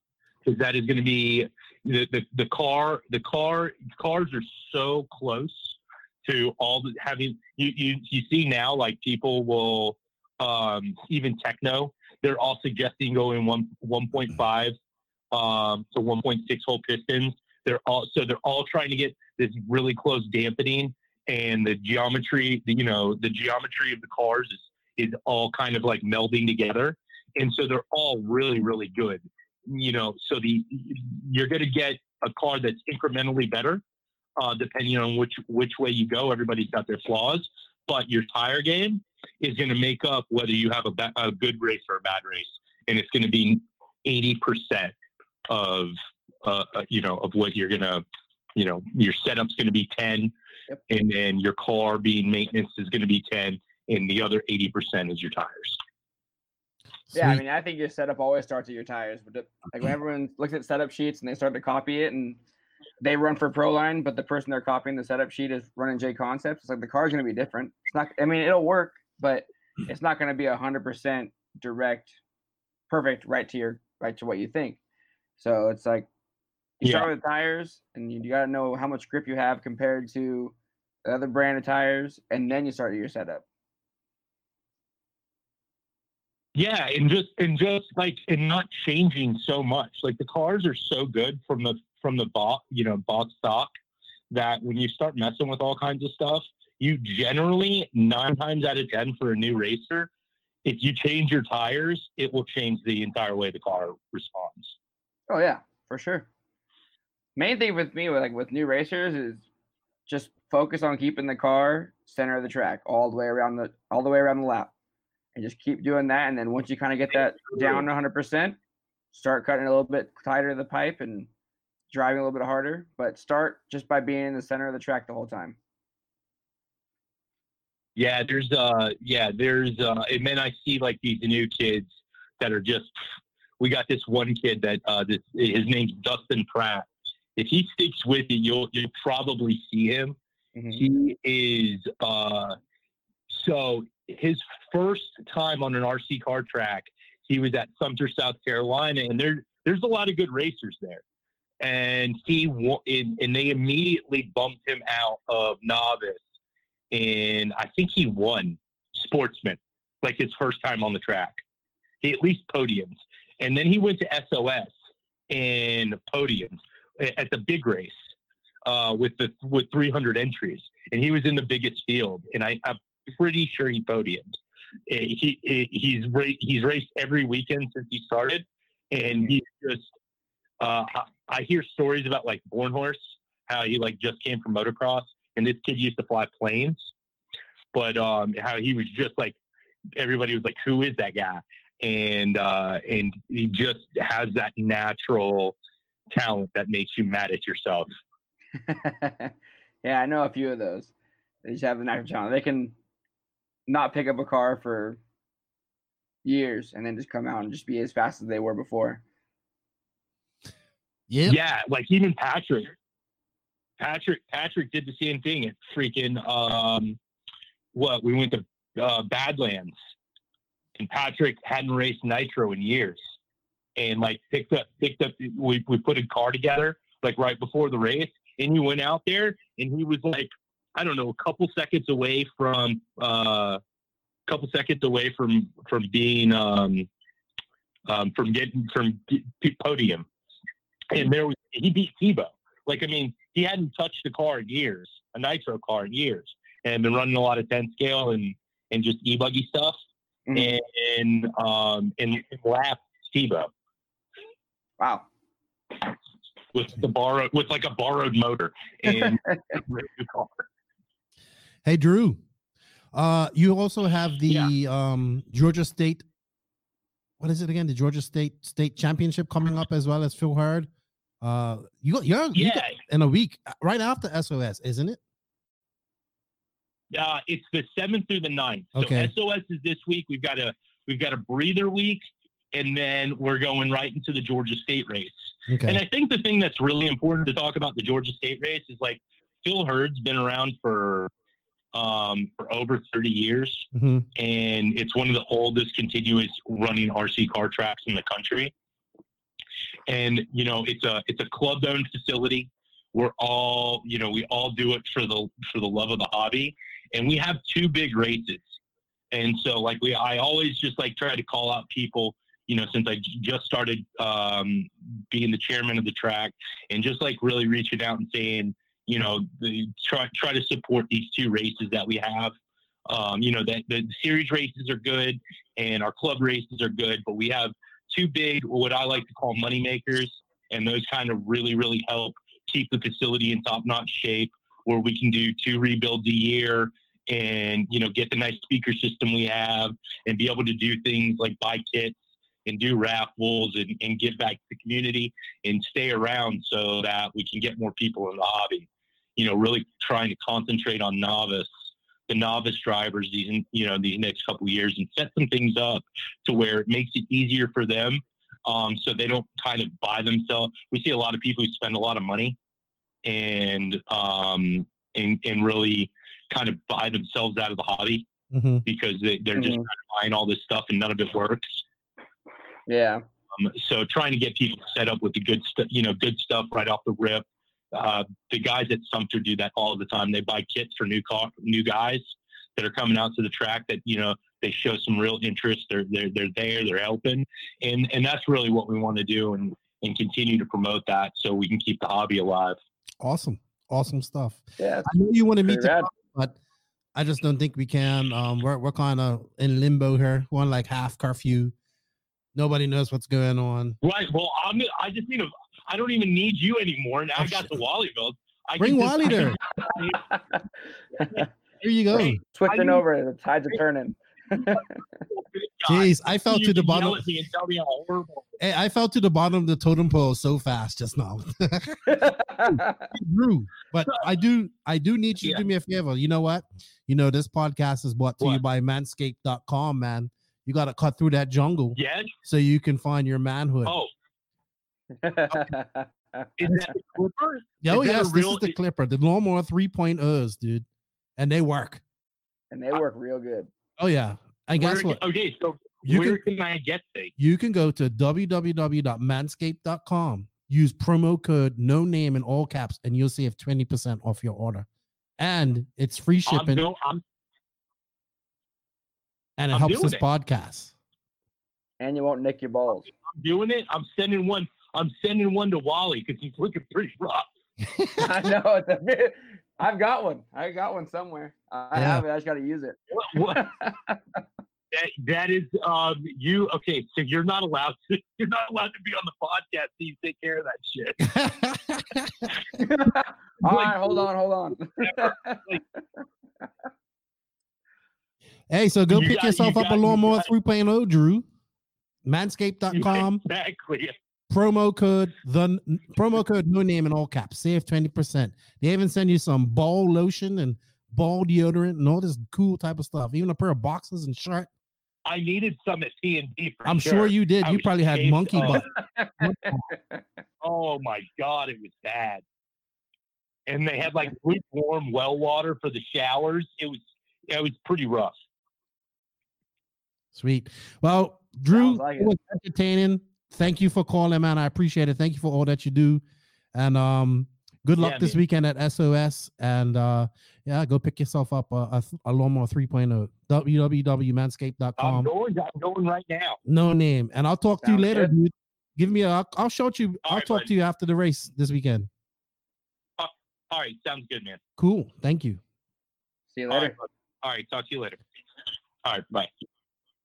because that is going to be the, the the car the car cars are so close to all the having you you you see now like people will um even Tekno they're all suggesting going one 1.5 um to 1.6 hole pistons they're all so they're all trying to get this really close dampening and the geometry the, you know the geometry of the cars is is all kind of like melding together and so they're all really really good you know so the you're going to get a car that's incrementally better uh, depending on which which way you go everybody's got their flaws but your tire game is going to make up whether you have a, ba- a good race or a bad race and it's going to be 80% of uh, uh, you know of what you're going to you know, your setup's going to be 10 Yep. and then your car being maintenance is going to be 10 and the other 80% is your tires. Yeah, I mean, I think your setup always starts at your tires. But like when everyone looks at setup sheets and they start to copy it, and they run for Proline, but the person they're copying the setup sheet is running J Concepts. It's like the car's going to be different. It's not. I mean, it'll work, but hmm. it's not going to be a hundred percent direct, perfect, right to your right to what you think. So it's like you start with tires, and you, you got to know how much grip you have compared to the other brand of tires, and then you start your setup. Yeah, and just and just like and not changing so much. Like the cars are so good from the from the bought you know bought stock that when you start messing with all kinds of stuff, you generally nine times out of ten for a new racer, if you change your tires, it will change the entire way the car responds. Oh yeah, for sure. Main thing with me like with new racers is just focus on keeping the car center of the track all the way around the all the way around the lap. And just keep doing that. And then once you kind of get that down 100%, start cutting a little bit tighter the pipe and driving a little bit harder. But start just by being in the center of the track the whole time. Yeah, there's uh yeah, there's uh and then I see like these new kids that are just we got this one kid that uh this his name's Dustin Pratt. If he sticks with it, you'll you'll probably see him. Mhm. He is uh so his first time on an RC car track, he was at Sumter, South Carolina, and there there's a lot of good racers there. And he wa- and, they immediately bumped him out of novice and I think he won sportsman, like his first time on the track. He at least podiums, and then he went to SOS and podiums at the big race uh, with the with 300 entries, and he was in the biggest field, and I, I'm pretty sure he podiumed. Eh, He, he he's ra- he's raced every weekend since he started, and he's just. Uh, I, I hear stories about like Bornhorse, how he like just came from motocross, and this kid used to fly planes, but um, how he was just like everybody was like, "Who is that guy?" And uh, and he just has that natural talent that makes you mad at yourself. (laughs) yeah, I know a few of those. They just have the natural talent. They can not pick up a car for years and then just come out and just be as fast as they were before. Yeah. Yeah, like even Patrick. Patrick Patrick did the same thing at freaking um what we went to uh, Badlands and Patrick hadn't raced nitro in years and like picked up picked up we, we put a car together like right before the race and he went out there and he was like I don't know a couple seconds away from uh couple seconds away from from being um um from getting from podium and there was he beat Tebo. Like I mean, he hadn't touched a car in years, a nitro car in years, and been running a lot of 10 scale and and just e buggy stuff, Mhm. and um and, and laughed Tebo Wow. with the borrowed with like a borrowed motor and (laughs) (laughs) a new car. Hey, Drew. Uh, you also have the um Georgia State. What is it again? The Georgia State State Championship coming up as well as Phil Hurd. Uh, you got you're you Yeah, got- in a week uh, right after SOS, isn't it? uh, it's the seventh through the ninth. So Okay. SOS is this week. We've got a we've got a breather week, and then we're going right into the Georgia State race. Okay. And I think the thing that's really important to talk about the Georgia State race is like Phil Hurd's been around for um, for over 30 years, Mhm. and it's one of the oldest continuous running RC car tracks in the country. And you know, it's a it's a club owned facility. We're all you know we all do it for the for the love of the hobby, and we have two big races. And so like we I always just like try to call out people you know, since I just started um, being the chairman of the track, and just like really reaching out and saying, you know, the, try try to support these two races that we have. Um, you know, that the series races are good and our club races are good, but we have two big, what I like to call money makers, and those kind of really, really help keep the facility in top notch shape, where we can do two rebuilds a year and you know get the nice speaker system we have and be able to do things like buy kits and do raffles and, and give back to the community and stay around so that we can get more people in the hobby. You know, really trying to concentrate on novice, the novice drivers these you know these next couple of years and set some things up to where it makes it easier for them, um, so they don't kind of buy themselves. We see a lot of people who spend a lot of money and um, and and really kind of buy themselves out of the hobby Mhm. because they, they're just Mhm. buying all this stuff and none of it works. Yeah. Um, so trying to get people set up with the good stuff, you know, good stuff right off the rip. Uh, the guys at Sumter do that all the time. They buy kits for new car, new guys that are coming out to the track that you know they show some real interest. They're they're they're there. They're helping, and and that's really what we want to do and and continue to promote that so we can keep the hobby alive. Awesome. Awesome stuff. Yeah. I know you want to meet Pretty the but I just don't think we can. Um, we're we're kind of in limbo here. We're on like half curfew. Nobody knows what's going on. Right. Well, I'm. I just need a. I don't even need you anymore. Now Oh, I got shit. the Wallie build. I Bring can just- Wallie there. (laughs) Here you go. Hey, Switching I- over, the tides are turning. (laughs) Jeez, I fell You to the bottom. at me and tell me how horrible. Hey, I fell to the bottom of the totem pole so fast just now. (laughs) Drew, but I do I do need you to Yeah. do me a favor. You know what? You know this podcast is brought to you by manscaped.com, man. You got to cut through that jungle yeah, so you can find your manhood. Oh, (laughs) is that the Clipper? oh is that a yes, this is the Clipper, the Lawnmower 3.0s, dude, and they work. and they work real good. Oh yeah, and guess Where- what? Okay, so You where can can, I get things? you can go to www.manscaped.com, use promo code no name in all caps, and you'll save 20% off your order. And it's free I'm, shipping I'm and it I'm helps this it. podcast. And you won't nick your balls. I'm doing it. I'm sending one. I'm sending one to Wallie because he's looking pretty rough. (laughs) I know it's a bit. I've got one. I got one somewhere. I Yeah. have it. I just got to use it. What, what, (laughs) that, that is um you okay? So you're not allowed to. (laughs) You're not allowed to be on the podcast. So you take care of that shit. All Like, right, hold on, hold on. hey, so go You pick got- yourself you up a got- you lawnmower got- 3.0, Drew. Manscaped.com. exactly. Promo code the promo code no name in all caps save 20% they even send you some ball lotion and ball deodorant and all this cool type of stuff even a pair of boxes and shirt I needed some at T and D. i'm sure. you did I you probably had monkey up. butt (laughs) Oh my god, it was bad. And they had like lukewarm well water for the showers. It was it was pretty rough. sweet well drew like it it. was entertaining thank you for calling man i appreciate it thank you for all that you do and um good luck Yeah, this man. weekend at sos and uh yeah go pick yourself up a, a, a lawnmower oh. 3.0 I'm www.manscaped.com going. I'm going right now. No name. And I'll talk to you later, good. dude. Give me a. I'll, I'll shout you. All I'll right, talk bud. to you after the race this weekend. All right, sounds good, man. Cool. Thank you. See you later. right, bud. all right, talk to you later. All right, bye.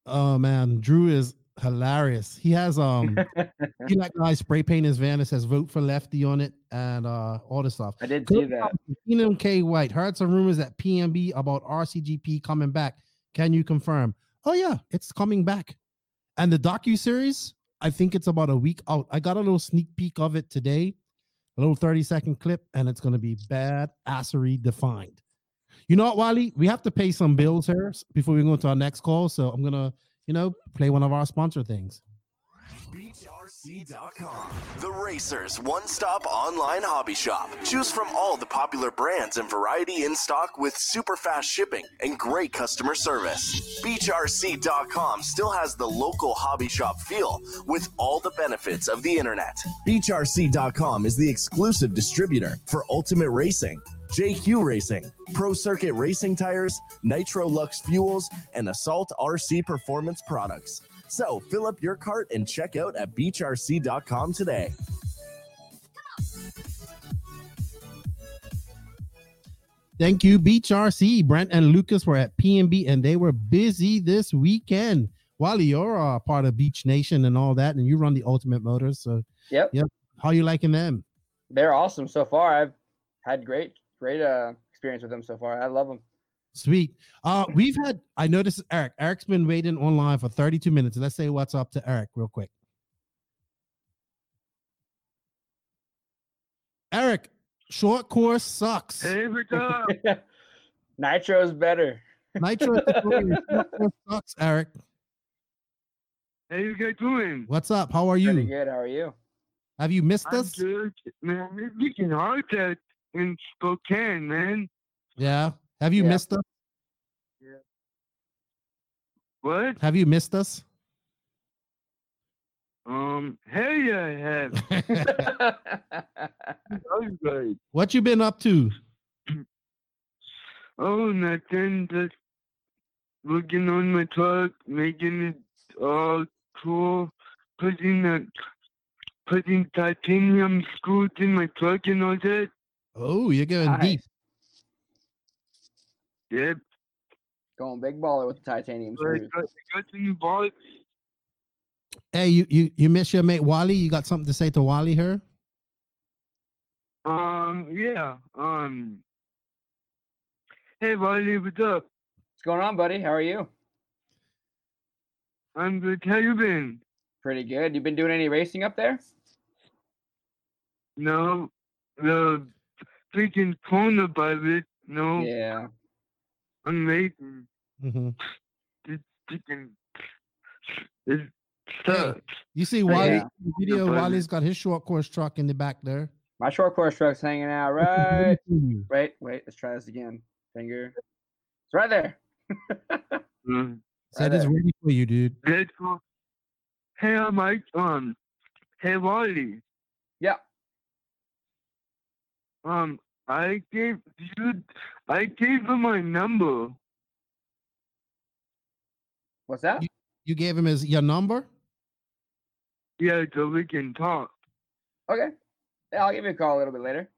Oh man, Drew is hilarious. He has um. (laughs) he like guys spray paint his van that says "Vote for Lefty" on it and uh all this stuff. I did see that. Keenan K. White heard some rumors at PNB about RCGP coming back. Can you confirm? Oh yeah, it's coming back. And the docu series, I think it's about a week out. I got a little sneak peek of it today, a little 30 second clip, and it's going to be bad assery defined. You know what, Wallie? We have to pay some bills here before we go to our next call. So I'm going to, you know, play one of our sponsor things. BeachRC.com, the Racers one stop online hobby shop. Choose from all the popular brands and variety in stock with super fast shipping and great customer service. BeachRC.com still has the local hobby shop feel with all the benefits of the internet. BeachRC.com is the exclusive distributor for Ultimate Racing. JQ Racing, Pro Circuit Racing Tires, Nitro Lux Fuels, and Assault RC Performance products. So fill up your cart and check out at beachrc.com today. Thank you, Beach RC. Brent and Lucas were at PNB and they were busy this weekend. Wallie, you're a part of Beach Nation and all that, and you run the Ultimate Motors. So, Yep. Yep. how you liking them? They're awesome so far. I've had great, great uh, experience with them so far. I love them. Sweet. Uh, we've had. I noticed Eric. Eric's been waiting online for 32 minutes. Let's say what's up to Eric real quick. Eric, short course sucks. Hey, what's up? (laughs) Nitro's better. Nitro tutorial, short (laughs) course sucks. Eric, How you guys doing? what's up? How are Pretty you? good. How are you? Have you missed I'm us? good, man. It's freaking hard out in Spokane, man. Yeah. Have you Yeah. missed us? Yeah. What? Have you missed us? Um, hell yeah, I have. (laughs) (laughs) Good. what you been up to? (clears throat) Oh, nothing. Just working on my truck, making it all cool, putting the putting titanium screws in my truck and all that. Oh, you're going Nice. deep. Yep. Going big baller with the titanium So I screws. got, I got some new balls. Hey, you you you miss your mate Wallie? You got something to say to Wallie here? Um, yeah. Um. Hey, Wallie, what's up? What's going on, buddy? How are you? I'm good. How you been? Pretty good. You been doing any racing up there? No, the freaking coronavirus. No, Yeah. I'm making hmm this freaking. It sucks. You see Wallie Yeah. the video. Wallie's got his short course truck in the back there. My short course truck's hanging out right. Wait, wait. Let's try this again. Finger. It's right there. (laughs) Mm, Said Right it's ready for you, dude. Let's go. Hey, Mike. Um. Hey, Wallie. Yeah. Um. I gave you. I gave him my number. What's that? You gave him his your number. Yeah, so we can talk. Okay. Yeah, I'll give you a call a little bit later.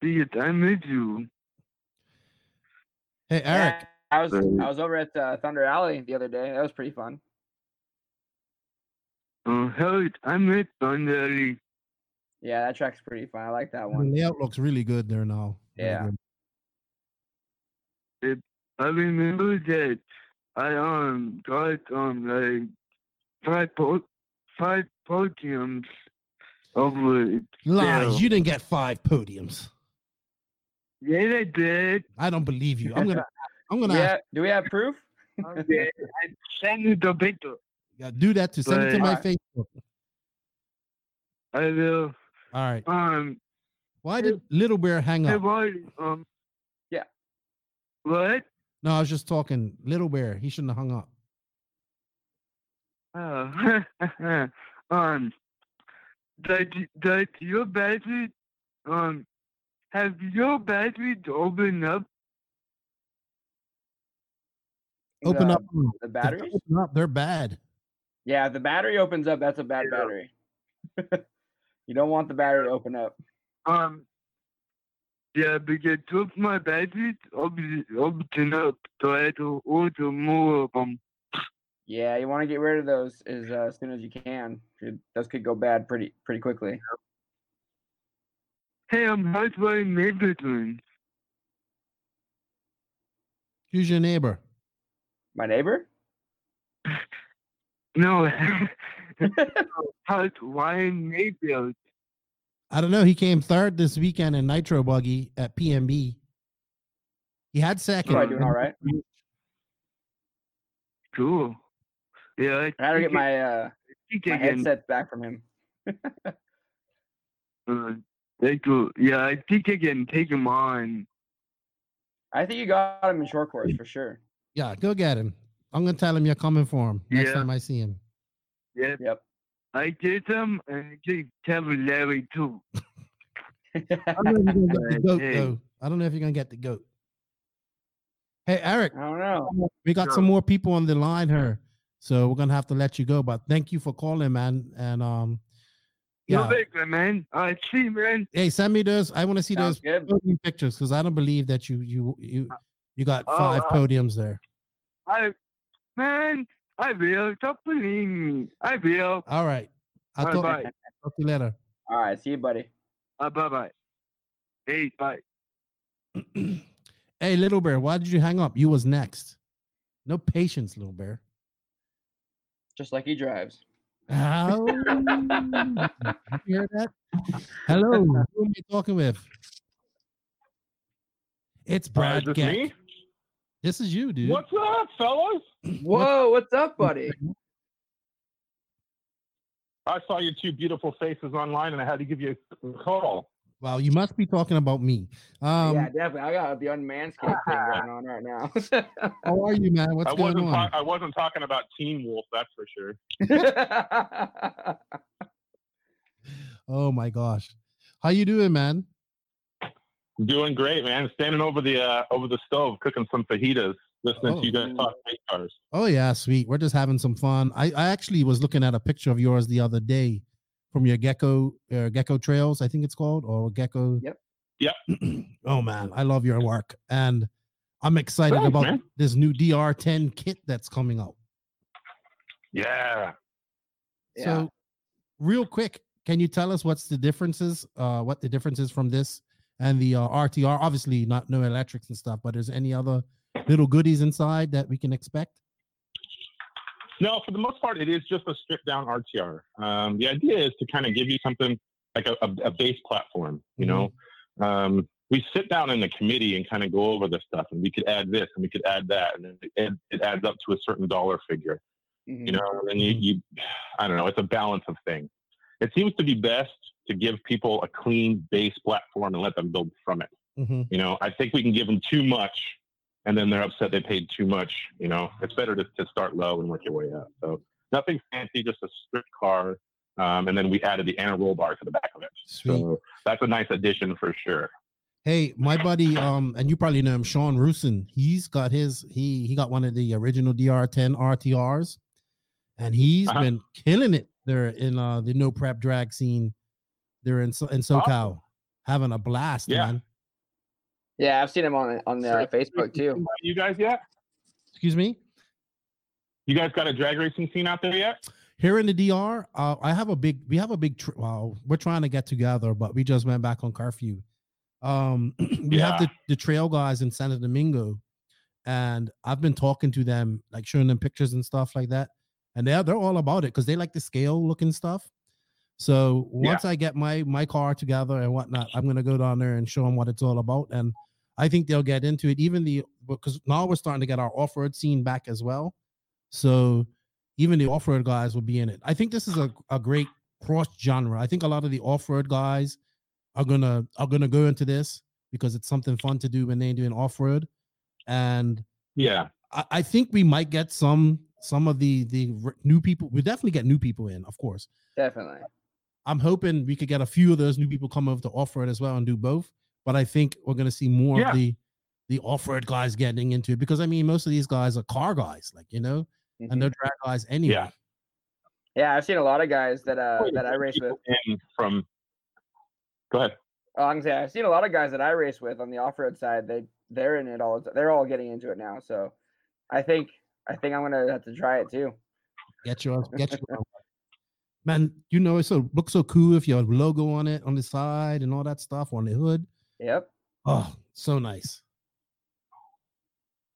Because I miss you. Hey Eric, Yeah, I was I was over at uh, Thunder Alley the other day. That was pretty fun. Oh, hell, I miss Thunder Yeah, that track's pretty fun. I like that one. the one. layout looks really good there now. Really Yeah. good. I remember that I um got um like five po- five podiums over it. Lies. Yeah. You didn't get five podiums. Yeah, I did. I don't believe you. I'm gonna (laughs) I'm Do gonna we, ask, have, do we have proof? (laughs) I did. I sent you the picture. yeah, do that to send it to my Alright. Facebook. I will. All right. Um, Why did Little Bear hang up? what? Um. Yeah. What? No, I was just talking. Little Bear. He shouldn't have hung up. Uh, (laughs) um, does, does your battery, um, have your battery opened up? Open The- up. The If they batteries? Open up. They're bad. Yeah, if the battery opens up, that's a bad Yeah. battery. (laughs) you don't want the battery to open up. Um, yeah, because two of my batteries open, open up, so I had to order more of them. Yeah, you want to get rid of those as, uh, as soon as you can. Those could go bad pretty pretty quickly. Hey, I'm how's my neighbor doing? Who's your neighbor? My neighbor? (laughs) No, (laughs) how's Ryan Maifield? I don't know. He came third this weekend in Nitro Buggy at PNB. He had second. Probably doing all right. Cool. Yeah, I gotta get my uh, it- my headset back from him. (laughs) Uh, they go. Yeah, I think I can take him on. I think you got him in short course for sure. Yeah, go get him. I'm gonna tell him you're coming for him next Yeah. time I see him. Yep. Yep. I did him, and I did tell Larry too. (laughs) I don't know if you're gonna get the (laughs) goat hey. though. I don't know if you're gonna get the goat. Hey Eric, I don't know. we got some more people on the line here, so we're gonna have to let you go. But thank you for calling, man. And um, You're yeah. welcome, man. I see, man. Hey, send me those. I want to see Sounds those good. podium pictures because I don't believe that you you you you got five uh, podiums there. I, man, I will. Stop believe me. I will. All right. I'll Bye talk, bye. talk to you later. All right, see you, buddy. Uh, bye bye. Hey, bye. (clears throat) Hey, little bear, why did you hang up? You was next. No patience, little bear. Just like he drives. How? (laughs) you hear that? Hello, who am I talking with? It's Uh, Brad is this Geck. me? This is you, dude. What's up, fellas? (clears throat) Whoa, what's up, buddy? I saw your two beautiful faces online, and I had to give you a call. Wow, you must be talking about me. Um, yeah, definitely. I got the unmanscaped thing (laughs) going on right now. (laughs) how are you, man? What's I going wasn't. on? ta- I wasn't talking about Teen Wolf, that's for sure. (laughs) Oh my gosh, how you doing, man? Doing great, man. Standing over the uh, over the stove, cooking some fajitas, listening Oh. to you guys talk race cars. Oh yeah, sweet. We're just having some fun. I, I actually was looking at a picture of yours the other day from your gecko uh, gecko trails, I think it's called, or gecko. Yep. Yep. (clears throat) oh man, I love your work, and I'm excited Thanks, about man. this new DR10 kit that's coming out. Yeah. yeah. So, real quick, can you tell us what's the differences? Uh, what the differences from this and the uh, RTR? Obviously, not no electrics and stuff, but is any other little goodies inside that we can expect? No, for the most part, it is just a stripped down RTR. Um, the idea is to kind of give you something like a, a, a base platform. You know, um, we sit down in the committee and kind of go over the stuff, and we could add this and we could add that, and it, it adds up to a certain dollar figure. Mhm. You know, and you, you, I don't know, it's a balance of things. It seems to be best to give people a clean base platform and let them build from it. Mhm. You know, I think we can give them too much and then they're upset they paid too much. You know, it's better to, to start low and work your way up. So nothing fancy, just a stripped car. Um, and then we added the anti roll bar to the back of it. Sweet. So that's a nice addition for sure. Hey, my buddy, um, and you probably know him, Sean Rusin. He's got his he he got one of the original DR10 RTRs, and he's Uh-huh. been killing it there in uh the no prep drag scene. There in So- in SoCal, Awesome. having a blast, Yeah. man. Yeah, I've seen him on on the uh, Facebook too. You guys yet? Excuse me. You guys got a drag racing scene out there yet? Here in the DR, uh, I have a big. We have a big. Tr- well, we're trying to get together, but we just went back on curfew. Um, (clears throat) we have the the trail guys in Santo Domingo, and I've been talking to them, like showing them pictures and stuff like that, and they're they're all about it because they like the scale looking stuff. So once I get my my car together and whatnot, I'm gonna go down there and show them what it's all about, and I think they'll get into it. Even the because now we're starting to get our off road scene back as well. So even the off road guys will be in it. I think this is a, a great cross genre. I think a lot of the off road guys are gonna are gonna go into this because it's something fun to do when they're doing off road, and Yeah. I, I think we might get some some of the the new people. We definitely get new people in, of course. Definitely. I'm hoping we could get a few of those new people come over to off road as well and do both. But I think we're gonna see more Yeah. of the the off road guys getting into it because I mean most of these guys are car guys, like you know, Mhm. and they're drag guys anyway. Yeah. Yeah, I've seen a lot of guys that uh that I race with. people from. Go ahead. Oh, I'm gonna say I've seen a lot of guys that I race with on the off-road side. They they're in it all. They're all getting into it now. So I think I think I'm gonna have to try it too. Get your get your man. You know it so looks so cool if your logo on it on the side and all that stuff on the hood. Yep. Oh, so nice.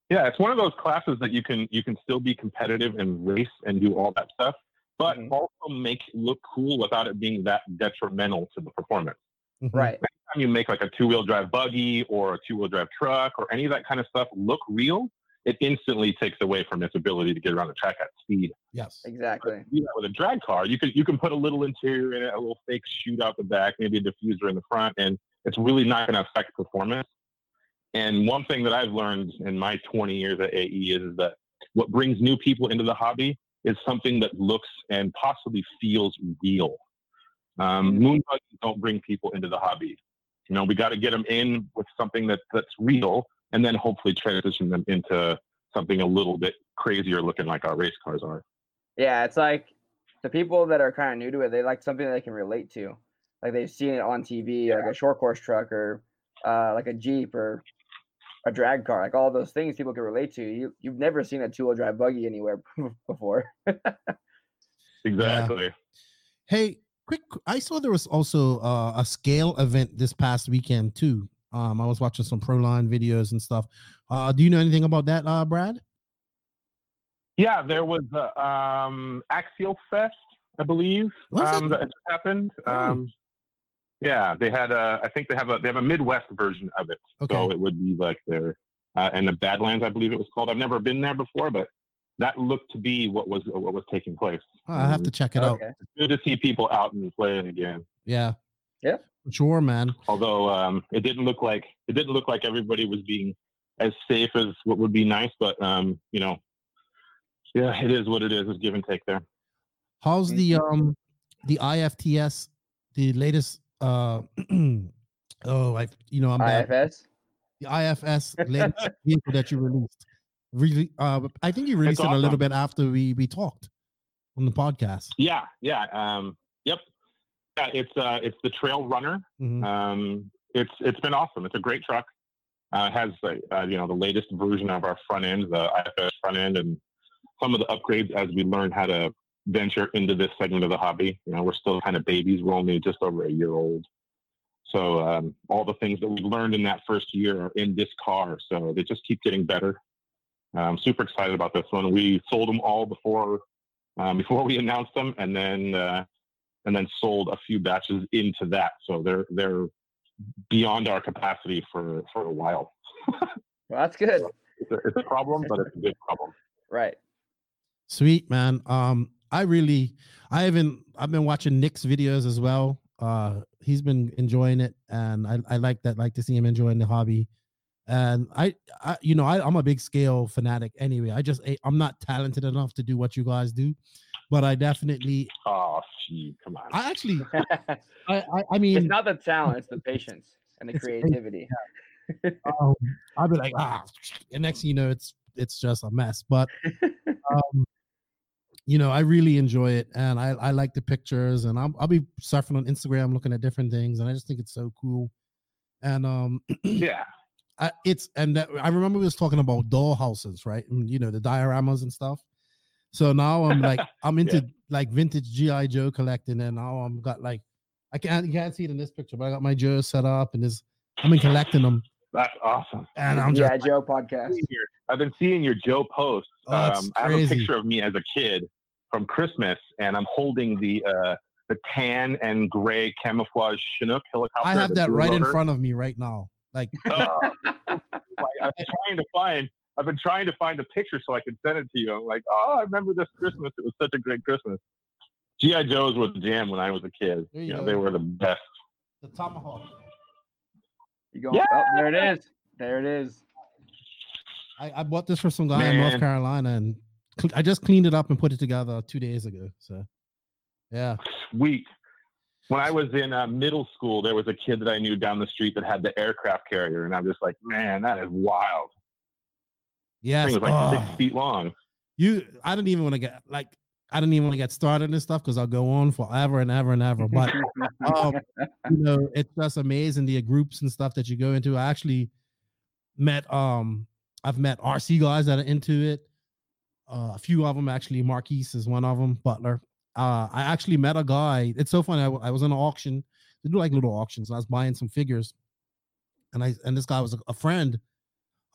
Yeah, it's one of those classes that you can you can still be competitive and race and do all that stuff, but Mhm. also make it look cool without it being that detrimental to the performance. Mhm. Right. Anytime you make like a two wheel drive buggy or a two wheel drive truck or any of that kind of stuff look real, it instantly takes away from its ability to get around the track at speed. Yes. Exactly. do that with a drag car. You can you can put a little interior in it, a little fake chute out the back, maybe a diffuser in the front, and it's really not going to affect performance. And one thing that I've learned in my 20 years at AE is, is that what brings new people into the hobby is something that looks and possibly feels real. Um, moon buggies don't bring people into the hobby. You know, we got to get them in with something that that's real, and then hopefully transition them into something a little bit crazier looking like our race cars are. Yeah, it's like the people that are kind of new to it. They like something they can relate to. Like they've seen it on TV, like a short course truck or uh, like a Jeep or a drag car. Like all those things people can relate to. You you've never seen a two wheel drive buggy anywhere (laughs) before. (laughs) Exactly. Hey, quick! I saw there was also uh, a scale event this past weekend too. Um, I was watching some Proline videos and stuff. Uh, do you know anything about that, uh, Brad? Yeah, there was uh, um, Axial Fest, I believe, Was um, that happened. Oh. Um, yeah, they had a. I think they have a they have a Midwest version of it, Okay. so it would be like their uh, and the Badlands, I believe it was called. I've never been there before, but that looked to be what was what was taking place. I have to check it out. Okay. It's good to see people out and playing again. Yeah. Yeah. For Sure, man. Although um, it didn't look like it didn't look like everybody was being as safe as what would be nice, but um, you know, yeah, it is what it is. It's give and take there. How's the um the IFTS, the latest uh (clears throat) oh I you know I'm bad. IFS. the IFS (laughs) latest vehicle that you released. Really uh I think you released it a little bit after we we talked on the podcast. Yeah, yeah. Um, yep. Yeah, it's uh, it's the Trail Runner. Mhm. Um, it's it's been awesome. It's a great truck. Uh, it has uh, uh, you know the latest version of our front end, the IFS front end, and some of the upgrades as we learn how to venture into this segment of the hobby. You know, we're still kind of babies. We're only just over a year old. So um, all the things that we learned in that first year are in this car. So they just keep getting better. I'm super excited about this one. We sold them all before um, (laughs) before we announced them, and then uh, and then sold a few batches into that. So they're they're beyond our capacity for for a while. (laughs) Well, that's good. It's a, it's a problem, but it's a good problem. Right. Sweet man. Um, I really, I haven't. I've been watching Nick's videos as well. Uh, he's been enjoying it, and I, I like that. Like to see him enjoying the hobby. And I, I, you know, I, I'm a big scale fanatic anyway. I just, I- I'm not talented enough to do what you guys do, but I definitely, Oh, gee, come on. I actually, (laughs) I, I, I mean, it's not the talent, it's the patience and the It's the creativity. (laughs) um, I'll be like, ah, and next thing you know, it's it's just a mess. But (laughs) um, you know, I really enjoy it, and I I like the pictures, and I'll I'll be surfing on Instagram looking at different things, and I just think it's so cool. And um, (clears throat) yeah, I, it's and that, I remember we was talking about doll houses, right? And you know the dioramas and stuff. So now I'm like (laughs) I'm into like vintage GI Joe collecting, and now I'm got like I can't you can't see it in this picture, but I got my Joe set up, and this I've been collecting them, that's awesome. and I'm just yeah, Joe podcast. I've been seeing your Joe posts. Oh, um, I have a crazy. picture of me as a kid from Christmas, and I'm holding the uh, the tan and gray camouflage Chinook helicopter. I have that dual right in front of me right now. Like, Uh, (laughs) like, I'm trying to find. I've been trying to find a picture so I can send it to you. I'm like, oh, I remember this Christmas. It was such a great Christmas. GI Joes was the jam when I was a kid. There You you know, go. they were the best. the tomahawk. You go. Oh, there it is. There it is. I, I bought this for some guy in North Carolina, and cl- I just cleaned it up and put it together two days ago. So, yeah, Sweet. When I was in uh, middle school, there was a kid that I knew down the street that had the aircraft carrier, and I'm just like, man, that is wild. Yes. Thing was like six feet long. you, I didn't even want to get like, I didn't even want to get started and stuff because I'll go on forever and ever and ever. But (laughs) um, you know, it's just amazing the groups and stuff that you go into. I actually met um I've met RC guys that are into it. Uh, a few of them actually. Marquise is one of them. Butler. Uh, I actually met a guy. It's so funny. I was in an auction. They do like little auctions. I was buying some figures, and I and this guy was a, a friend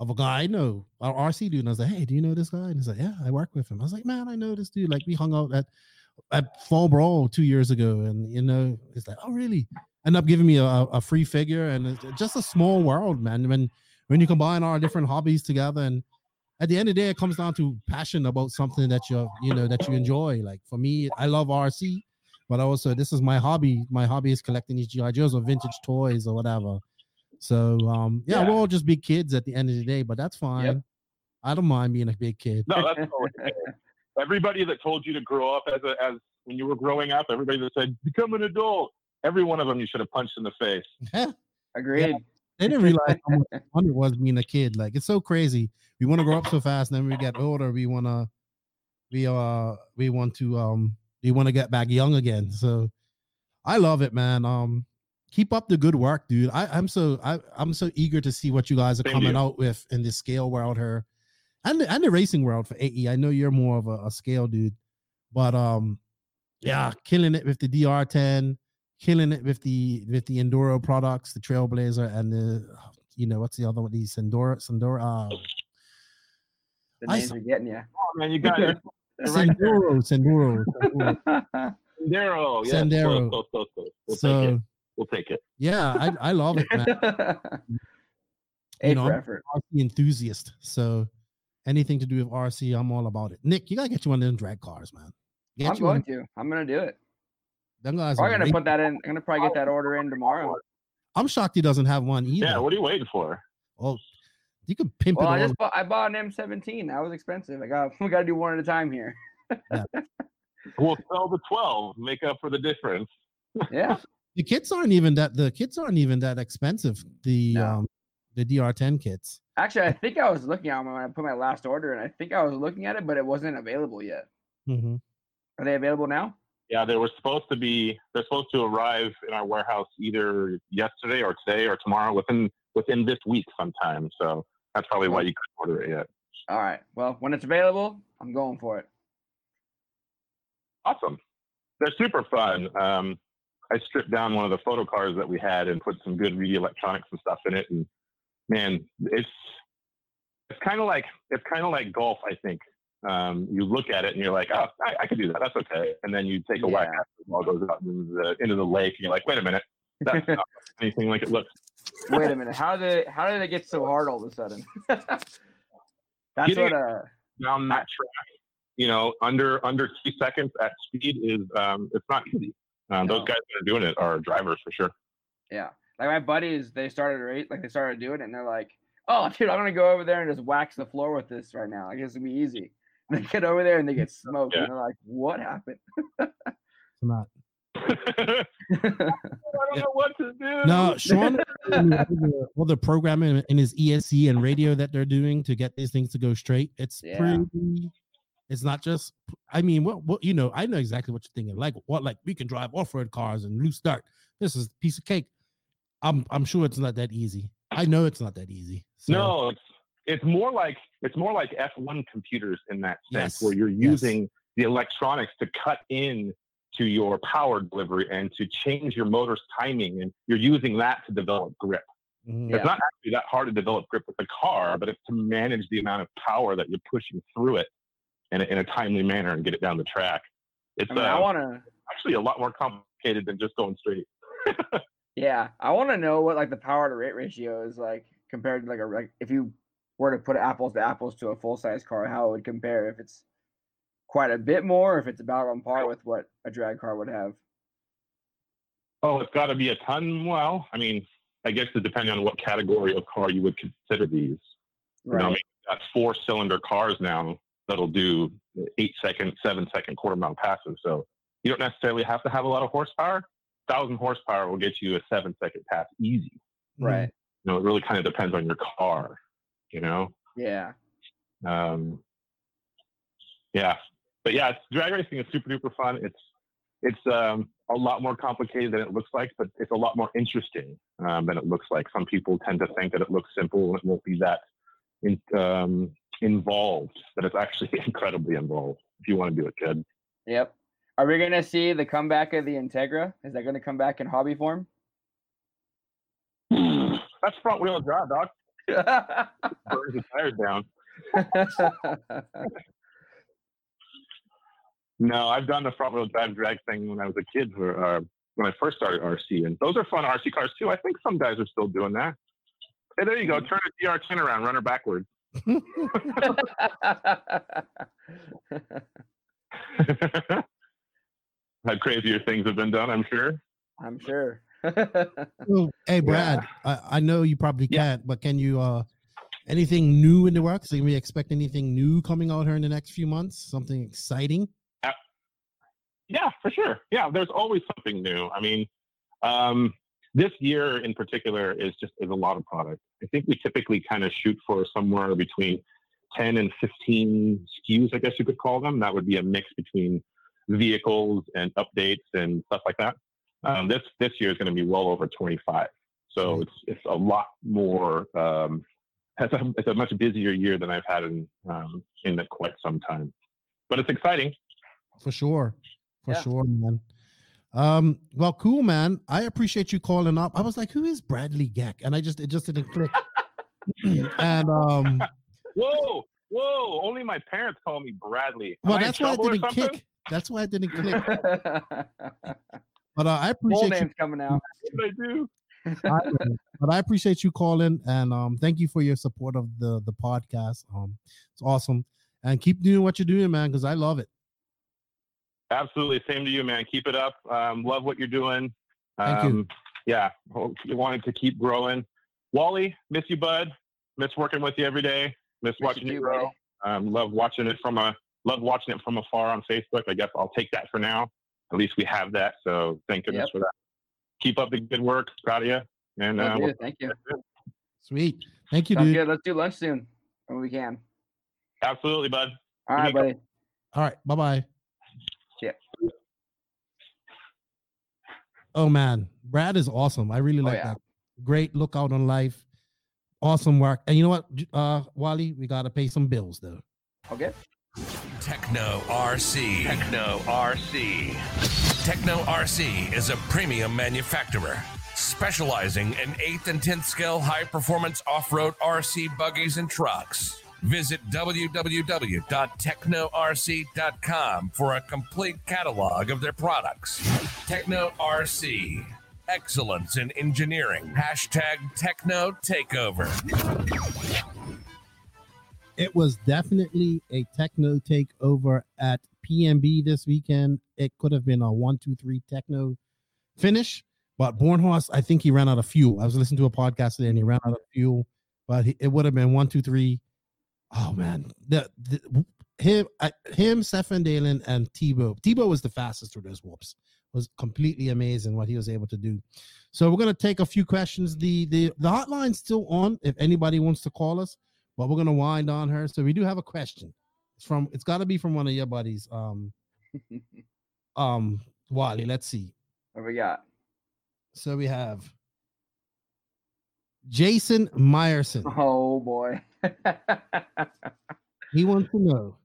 of a guy I know, our RC dude. And I was like, "Hey, do you know this guy?" And he's like, "Yeah, I work with him." I was like, "Man, I know this dude. Like, we hung out at at Fall Brawl two years ago, and you know, it's like, oh, really?" End up giving me a, a free figure, and it's just a small world, man. When when you combine our different hobbies together, and at the end of the day, it comes down to passion about something that you you know that you enjoy. Like for me, I love RC, but also this is my hobby. My hobby is collecting these GI Joes or vintage toys or whatever. So um, yeah, Yeah. we'll all just be kids at the end of the day, but that's fine. I don't mind being a big kid. No, that's (laughs) totally everybody that told you to grow up as a, as when you were growing up, everybody that said become an adult, every one of them you should have punched in the face. (laughs) Yeah. Agreed. They didn't realize how much fun it was being a kid. Like it's so crazy. We want to grow up so fast, and then we get older, we wanna we uh we want to um we want to get back young again. So I love it, man. Um keep up the good work, dude. I, I'm so I, I'm so eager to see what you guys are Same coming here. out with in the scale world here. And the, and the racing world for AE. I know you're more of a, a scale dude, but um yeah, killing it with the DR10, killing it with the with the enduro products, the Trailblazer, and the you know, what's the other one? These Sandora, Sandora, uh, The names saw- are getting you. Oh, man, you got it. (laughs) right there. Sandoro, Sandoro. Sandoro. Sandero. Yeah, Sandero. Close, close, close, close. We'll so it. We'll take it. yeah, I, I love it, man. (laughs) A You know, for I'm- effort. RC enthusiast. So anything to do with RC, I'm all about it. Nick, you gotta get you one of them drag cars, man. Get I'm you one. going to. I'm gonna do it. Them guys I'm gonna put that in. I'm gonna probably get that order in tomorrow. I'm shocked he doesn't have one either. Yeah, what are you waiting for? Oh, you can pimp Well, it I just bought, I bought an M17. That was expensive. I got (laughs) we got to do one at a time here. (laughs) We'll sell the 12, make up for the difference. Yeah. The kits aren't even that. The kits aren't even that expensive. The No. um, the DR10 kits. Actually, I think I was looking at them when I put my last order, and I think I was looking at it, but it wasn't available yet. hmm Are they available now? Yeah, they were supposed to be. They're supposed to arrive in our warehouse either yesterday or today or tomorrow, within within this week sometime. So that's probably why you couldn't order it yet. All right. Well, when it's available, I'm going for it. Awesome. They're super fun. Um, I stripped down one of the photo cars that we had and put some good read electronics and stuff in it, and man, it's it's kind of like it's kind of like golf. I think um, you look at it and you're like, oh, I, I could do that. That's okay. And then you take a whack Yeah. after the ball goes out into the into the lake, and you're like, wait a minute, that's (laughs) not anything like it looks. Wait a minute. How did how did it get so hard all of a sudden? (laughs) That's Getting what uh Down that track, you know, under under two seconds at speed is um, it's not easy. Um, No. Those guys that are doing it are drivers for sure. yeah. Like my buddies, they started rate like they started doing it and they're like, Oh dude, I'm gonna go over there and just wax the floor with this right now. I guess it'll be easy. And (laughs) they get over there and they get (laughs) smoked Yeah. and they're like, What happened? It's not. (laughs) I don't know what to do. No, Sean, all the- all programming in his ESC and radio that they're doing to get these things to go straight. It's Yeah. pretty. It's not just. I mean, what what you know? I know exactly what you're thinking. Like what? Like we can drive off road cars and loose dirt. This is a piece of cake. I'm I'm sure it's not that easy. I know it's not that easy. So, No, it's it's more like it's more like F1 computers in that sense, Yes, where you're yes. using the electronics to cut in to your power delivery and to change your motor's timing, and you're using that to develop grip. mhm. Yeah. It's not actually that hard to develop grip with a car, but it's to manage the amount of power that you're pushing through it in a, in a timely manner and get it down the track. It's I mean, uh, I wanna actually a lot more complicated than just going straight. (laughs) yeah, I wanna know what like the power to rate ratio is like compared to like a like if you were to put apples to apples to a full size car, how it would compare if it's quite a bit more, or if it's about on par with what a drag car would have. Oh, it's got to be a ton. Well, I mean, I guess it depends on what category of car you would consider these. You know, I mean, got four cylinder cars now that'll do eight second, seven second quarter mile passes. So you don't necessarily have to have a lot of horsepower. Thousand horsepower will get you a seven second pass easy. Right. You know, it really kind of depends on your car. You know, Yeah. um, yeah, but yeah, it's, drag racing is super duper fun. It's it's um, a lot more complicated than it looks like, but it's a lot more interesting um, than it looks like. Some people tend to think that it looks simple and it won't be that in, um, involved, but it's actually (laughs) incredibly involved if you want to do it good. Yep. Are we gonna see the comeback of the Integra? Is that gonna come back in hobby form? (sighs) That's front wheel drive, dog. (laughs) Burns the tires down. (laughs) No, I've done the front wheel drive drag thing when I was a kid for uh, when I first started RC, and those are fun RC cars too. I think some guys are still doing that. Hey, there you go. Turn a DR10 around, run her backwards. (laughs) Had crazier things have been done, I'm sure. I'm sure. (laughs) Hey Brad, I, I know you probably can't, but can you uh anything new in the works? Can we expect anything new coming out here in the next few months? Something exciting? Yeah, for sure. Yeah, there's always something new. I mean, um, this year in particular is just is a lot of product. I think we typically kind of shoot for somewhere between 10 and 15 SKUs, I guess you could call them. That would be a mix between vehicles and updates and stuff like that. Um, this this year is going to be well over 25. So it's it's a lot more. Um, it's a, it's a much busier year than I've had in um, in quite some time. But it's exciting. For sure. For Yeah. sure, man. Um, well, cool, man. I appreciate you calling up. I was like, who is Bradley Geck? And I just it just didn't click. (clears throat) and um Whoa, whoa! Only my parents call me Bradley. Am well I that's why I didn't something? kick. That's why I didn't (laughs) click. (laughs) But uh, I appreciate you name's coming out. (laughs) I do. I, but I appreciate you calling and um thank you for your support of the the podcast. Um it's awesome. And keep doing what you're doing, man, because I love it. Absolutely. Same to you, man. Keep it up. Um, love what you're doing. Thank you. Um, Yeah. Hope you wanted to keep growing. Wallie, miss you, bud. Miss working with you every day. Miss, Miss watching you too, grow. Um, love watching it from a love watching it from afar on Facebook. I guess I'll take that for now. At least we have that. So thank goodness Yep. for that. Keep up the good work. Proud of you. And Will uh, we'll- Thank you. Sweet. Thank you, Sounds dude. good. Let's do lunch soon when we can. absolutely, bud. All Give me right, a couple- buddy. All right. Bye bye. Yeah. Oh man, Brad is awesome. I really Oh, like yeah. that. Great lookout on life. Awesome work. And you know what, uh, Wallie, we gotta pay some bills though. Okay. Tekno RC. Tekno RC. Tekno RC is a premium manufacturer specializing in 8th and 10th scale high performance off road RC buggies and trucks. Visit www.teknorc.com for a complete catalog of their products. Tekno RC. Excellence in engineering. Hashtag Tekno Takeover. It was definitely a tekno takeover at PNB this weekend. It could have been a one, two, three tekno finish, but Bornhorst, I think he ran out of fuel. I was listening to a podcast today and he ran out of fuel, but he, it would have been one, two, three. Oh man, the, the him, I, him, Stefan Dalen, and Tebo. Tebo was the fastest through those whoops. Was completely amazing what he was able to do. So we're gonna take a few questions. The the the hotline's still on if anybody wants to call us, but we're gonna wind on her. So we do have a question. It's from it's gotta be from one of your buddies. Um (laughs) um Wallie. Let's see. What we got? So we have Jason Meyerson. Oh boy. (laughs) He wants to know,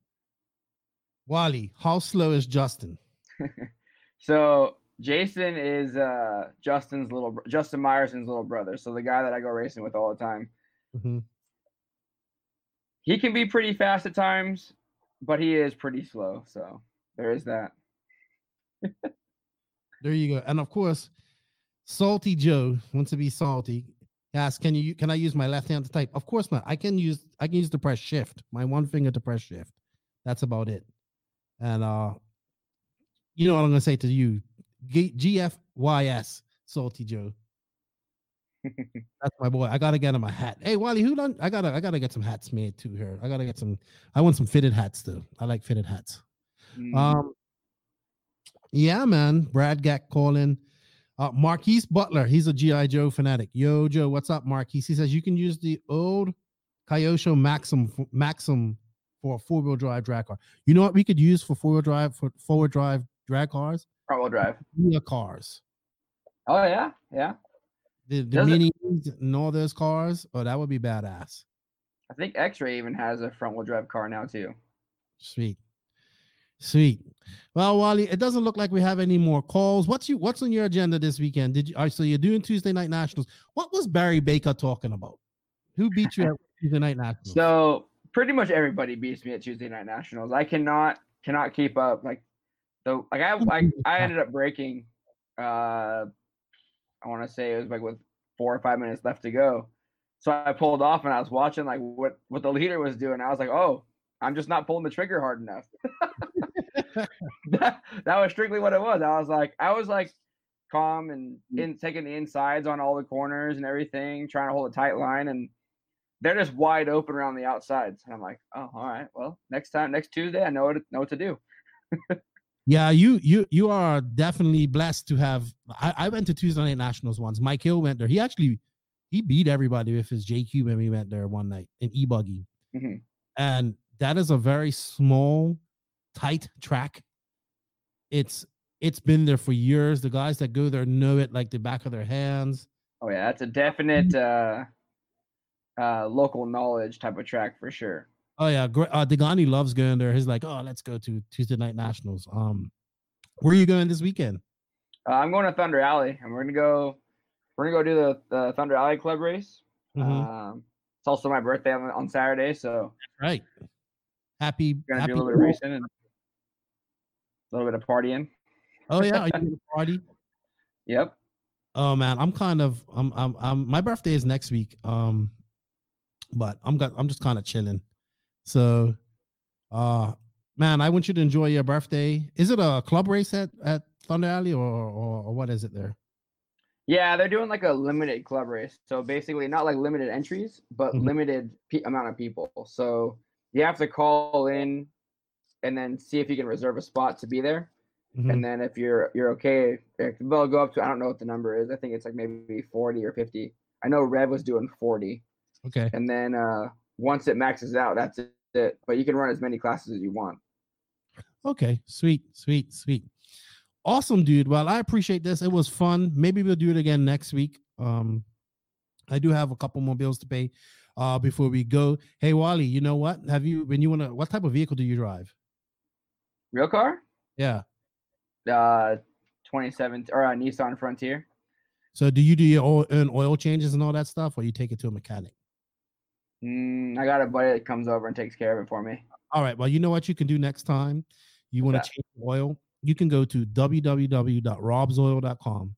Wallie, how slow is Justin? (laughs) so Jason is uh Justin's little br- Justin Myerson's little brother. So the guy that I go racing with all the time. Mhm. He can be pretty fast at times, but he is pretty slow. So there is that. (laughs) There you go. And of course, Salty Joe wants to be salty. Asks, can you can I use my left hand to type? Of course not. I can use I can use to press shift, my one finger to press shift. That's about it. And uh you know what I'm gonna say to you. G- GFYS, Salty Joe. (laughs) That's my boy. I gotta get him a hat. Hey Wallie, who done? I gotta I gotta get some hats made too here. I gotta get some. I want some fitted hats too. I like fitted hats. Mm, Um, yeah, man. Brad Gack calling. Uh, Marquise Butler, he's a GI Joe fanatic. Yo, Joe, what's up, Marquise? He says you can use the old Kyosho Maxim for, Maxim for a four wheel drive drag car. You know what we could use for four wheel drive for forward drive drag cars? front wheel drive. Cars, Oh yeah, yeah. the the Does it- and all those cars. Oh, that would be badass. I think X-Ray even has a front wheel drive car now too. Sweet. Sweet. Well, Wallie, it doesn't look like we have any more calls. What's you what's on your agenda this weekend? Did you all right, so you're doing Tuesday night nationals. What was Barry Baker talking about? Who beat you at (laughs) Tuesday night nationals? So pretty much everybody beats me at Tuesday Night Nationals. I cannot cannot keep up. Like the like I I, I ended up breaking. Uh, I want to say it was like with four or five minutes left to go. So I pulled off and I was watching like what what the leader was doing. I was like, oh, I'm just not pulling the trigger hard enough. (laughs) (laughs) that, that was strictly what it was. I was like, I was like calm and in taking the insides on all the corners and everything, trying to hold a tight line, and they're just wide open around the outsides. And I'm like, oh, all right. Well, next time, next Tuesday, I know what know what to do. (laughs) yeah, you you you are definitely blessed to have I, I went to Tuesday night nationals once. Mike Hill went there. He actually he beat everybody with his JQ when we went there one night in e-buggy. Mhm. and that is a very small tight track it's it's been there for years the guys that go there know it like the back of their hands Oh yeah, that's a definite uh, uh, local knowledge type of track for sure. oh yeah uh, Degani loves going there he's like oh let's go to tuesday night nationals um where are you going this weekend Uh, I'm going to Thunder Alley, and we're gonna go. We're gonna go do the, the Thunder Alley Club race. Mhm. Um, it's also my birthday on, on Saturday, so right. Happy. gonna happy do a little bit of racing and a little bit of partying. Oh yeah, are you (laughs) party? Yep. Oh man, I'm kind of I'm I'm, I'm my birthday is next week. Um, but I'm got I'm just kind of chilling. So, uh, man, I want you to enjoy your birthday. Is it a club race at at Thunder Alley or or, or what is it there? Yeah, they're doing like a limited club race. So basically, not like limited entries, but Mhm. limited pe- amount of people. So you have to call in and then see if you can reserve a spot to be there. Mhm. And then if you're you're okay, they'll go up to I don't know what the number is. I think it's like maybe 40 or 50. I know Rev was doing 40. Okay. And then uh once it maxes out, that's it. But you can run as many classes as you want. Okay, sweet, sweet, sweet. Awesome, dude. Well, I appreciate this. It was fun. Maybe we'll do it again next week. Um, I do have a couple more bills to pay uh before we go. Hey Wallie, you know what? Have you when you wanna what type of vehicle do you drive? Real car? Yeah. Uh 27 or a Nissan Frontier. So do you do your own oil changes and all that stuff, or you take it to a mechanic? Mm, I got a buddy that comes over and takes care of it for me. All right. Well, you know what you can do next time. You want to change the oil? You can go to www.robsoil.com.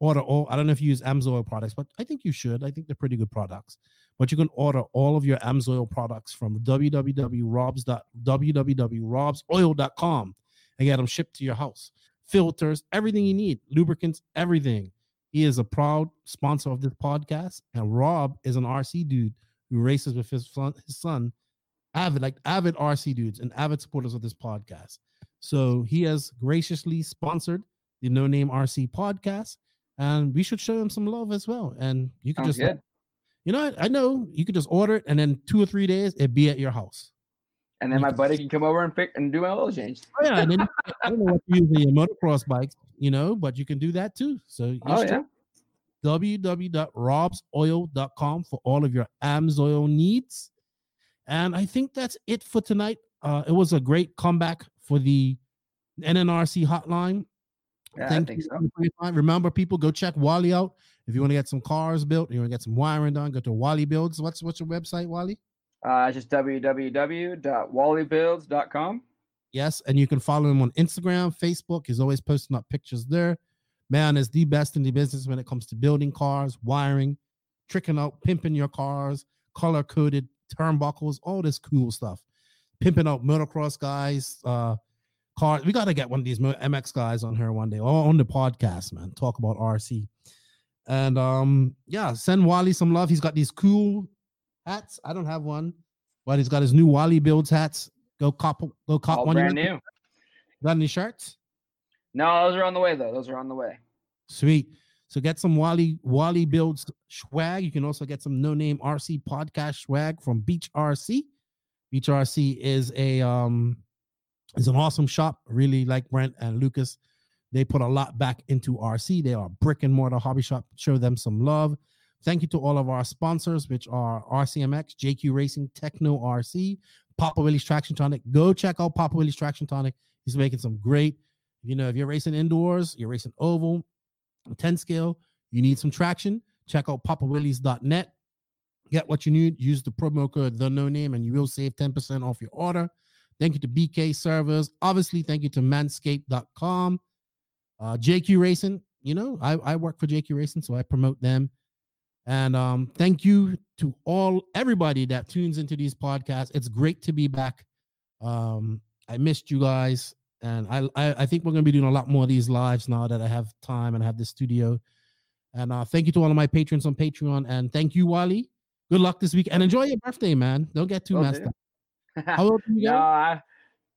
Order all. I don't know if you use Amsoil products, but I think you should. I think they're pretty good products. But you can order all of your Amsoil products from www.robs. www.robsoil.com and get them shipped to your house. Filters, everything you need, lubricants, everything. He is a proud sponsor of this podcast, and Rob is an RC dude who races with his son, his son avid, like avid RC dudes and avid supporters of this podcast. So he has graciously sponsored the No Name RC podcast, and we should show him some love as well. And you can Sounds just. You know, I know you could just order it, and then two or three days it'd be at your house. And then my buddy can come over and pick and do my oil change. Oh yeah, and then I don't know what you use your motocross bikes, you know, but you can do that too. So Oh yeah. www.robsoil.com for all of your AMSoil needs. And I think that's it for tonight. Uh, it was a great comeback for the NNRC hotline. Yeah, I Thank think you so. Remember, people, go check Wallie out. If you want to get some cars built, you want to get some wiring done, go to Wallie Builds. What's what's your website, Wallie? Uh, it's just www.walliebuilds.com. Yes, and you can follow him on Instagram, Facebook. He's always posting up pictures there. Man is the best in the business when it comes to building cars, wiring, tricking out, pimping your cars, color coded turnbuckles, all this cool stuff. Pimping out motocross guys, uh, cars. We got to get one of these MX guys on here one day, or on the podcast, man. Talk about RC. And um, yeah, send Wallie some love. He's got these cool hats. I don't have one, but he's got his new Wallie builds hats. Go cop, go cop All one. Brand new. Got any shirts? No, those are on the way though. Those are on the way. Sweet. So get some Wallie Wallie builds swag. You can also get some no name RC podcast swag from Beach RC. Beach RC is a um is an awesome shop. Really like Brent and Lucas. They put a lot back into RC. They are brick and mortar hobby shop. Show them some love. Thank you to all of our sponsors, which are RCMX, JQ Racing, Tekno RC, Papa Willie's Traction Tonic. Go check out Papa Willie's Traction Tonic. He's making some great, you know, if you're racing indoors, you're racing oval, 10 scale, you need some traction, check out papawillies.net. Get what you need. Use the promo code the no name and you will save 10% off your order. Thank you to BK servers. Obviously, thank you to manscaped.com. Uh, JQ Racing, you know, I, I work for JQ Racing, so I promote them. And um, thank you to all everybody that tunes into these podcasts. It's great to be back. Um, I missed you guys, and I I, I think we're gonna be doing a lot more of these lives now that I have time and I have the studio. And uh, thank you to all of my patrons on Patreon, and thank you, Wallie. Good luck this week, and enjoy your birthday, man. Don't get too Will messed do. up. (laughs) How old do you no, go? I,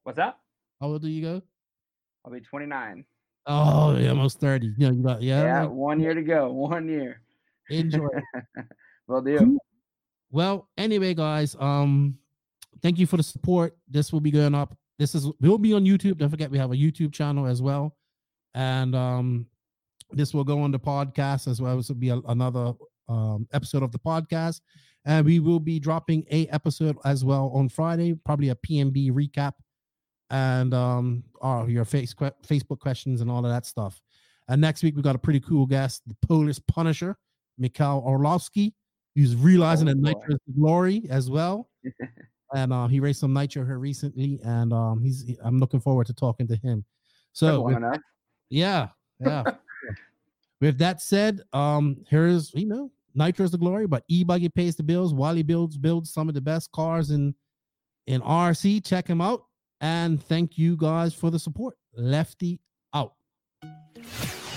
what's up? How old do you go? I'll be 29. Oh, almost thirty. Yeah, you got yeah. Yeah, one year to go. One year. enjoy. (laughs) Will do. Well, anyway, guys, um, thank you for the support. This will be going up. This is will be on YouTube. Don't forget we have a YouTube channel as well, and um, this will go on the podcast as well. This will be a- another um episode of the podcast, and we will be dropping a episode as well on Friday, probably a PNB recap, and um, our your face Facebook questions and all of that stuff. And next week we got a pretty cool guest, the Polish Punisher, Mikhail Orlovsky, who's realizing Oh, that. Nitro is the glory as well. (laughs) and uh, he raced some Nitro here recently, and um, he's I'm looking forward to talking to him. So with- yeah, yeah. (laughs) With that said, um, here's you know Nitro's the glory, but E Buggy pays the bills. Wallie builds builds some of the best cars in in RC. Check him out, and thank you guys for the support. Lefty out.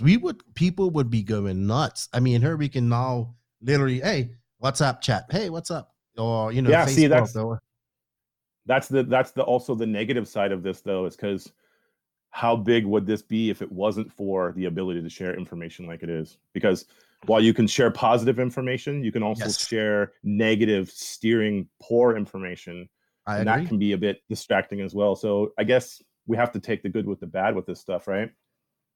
We would people would be going nuts. I mean, here we can now literally, hey, WhatsApp chat, hey, what's up? Or you know, yeah, see that's or- that's the that's the also the negative side of this though is because how big would this be if it wasn't for the ability to share information like it is? Because while you can share positive information, you can also Yes. share negative, steering poor information, I and agree. that can be a bit distracting as well. So I guess we have to take the good with the bad with this stuff, right?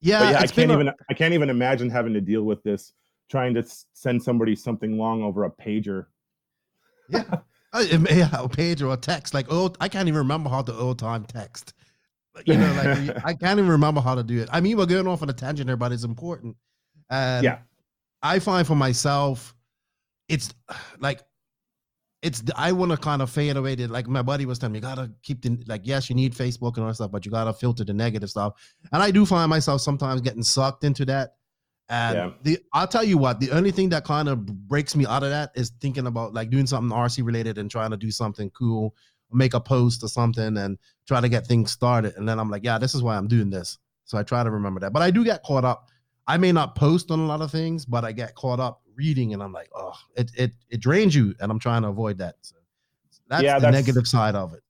Yeah, But yeah, I can't a- even I can't even imagine having to deal with this trying to send somebody something long over a pager. May- (laughs) yeah, a page or a text. Like, oh, I can't even remember how to old time text. You know, like (laughs) I can't even remember how to do it. I mean, we're going off on a tangent here, but it's important. And Yeah. I find for myself, it's like it's I want to kind of fade away. That like my buddy was telling me, you gotta keep the like. Yes, you need Facebook and all that stuff, but you gotta filter the negative stuff. And I do find myself sometimes getting sucked into that. And Yeah. the I'll tell you what, the only thing that kind of breaks me out of that is thinking about like doing something RC related and trying to do something cool, make a post or something and try to get things started. And then I'm like, yeah, this is why I'm doing this. So I try to remember that. But I do get caught up. I may not post on a lot of things, but I get caught up reading and I'm like, oh, it it it drains you. And I'm trying to avoid that. So that's Yeah, the that's- negative side of it.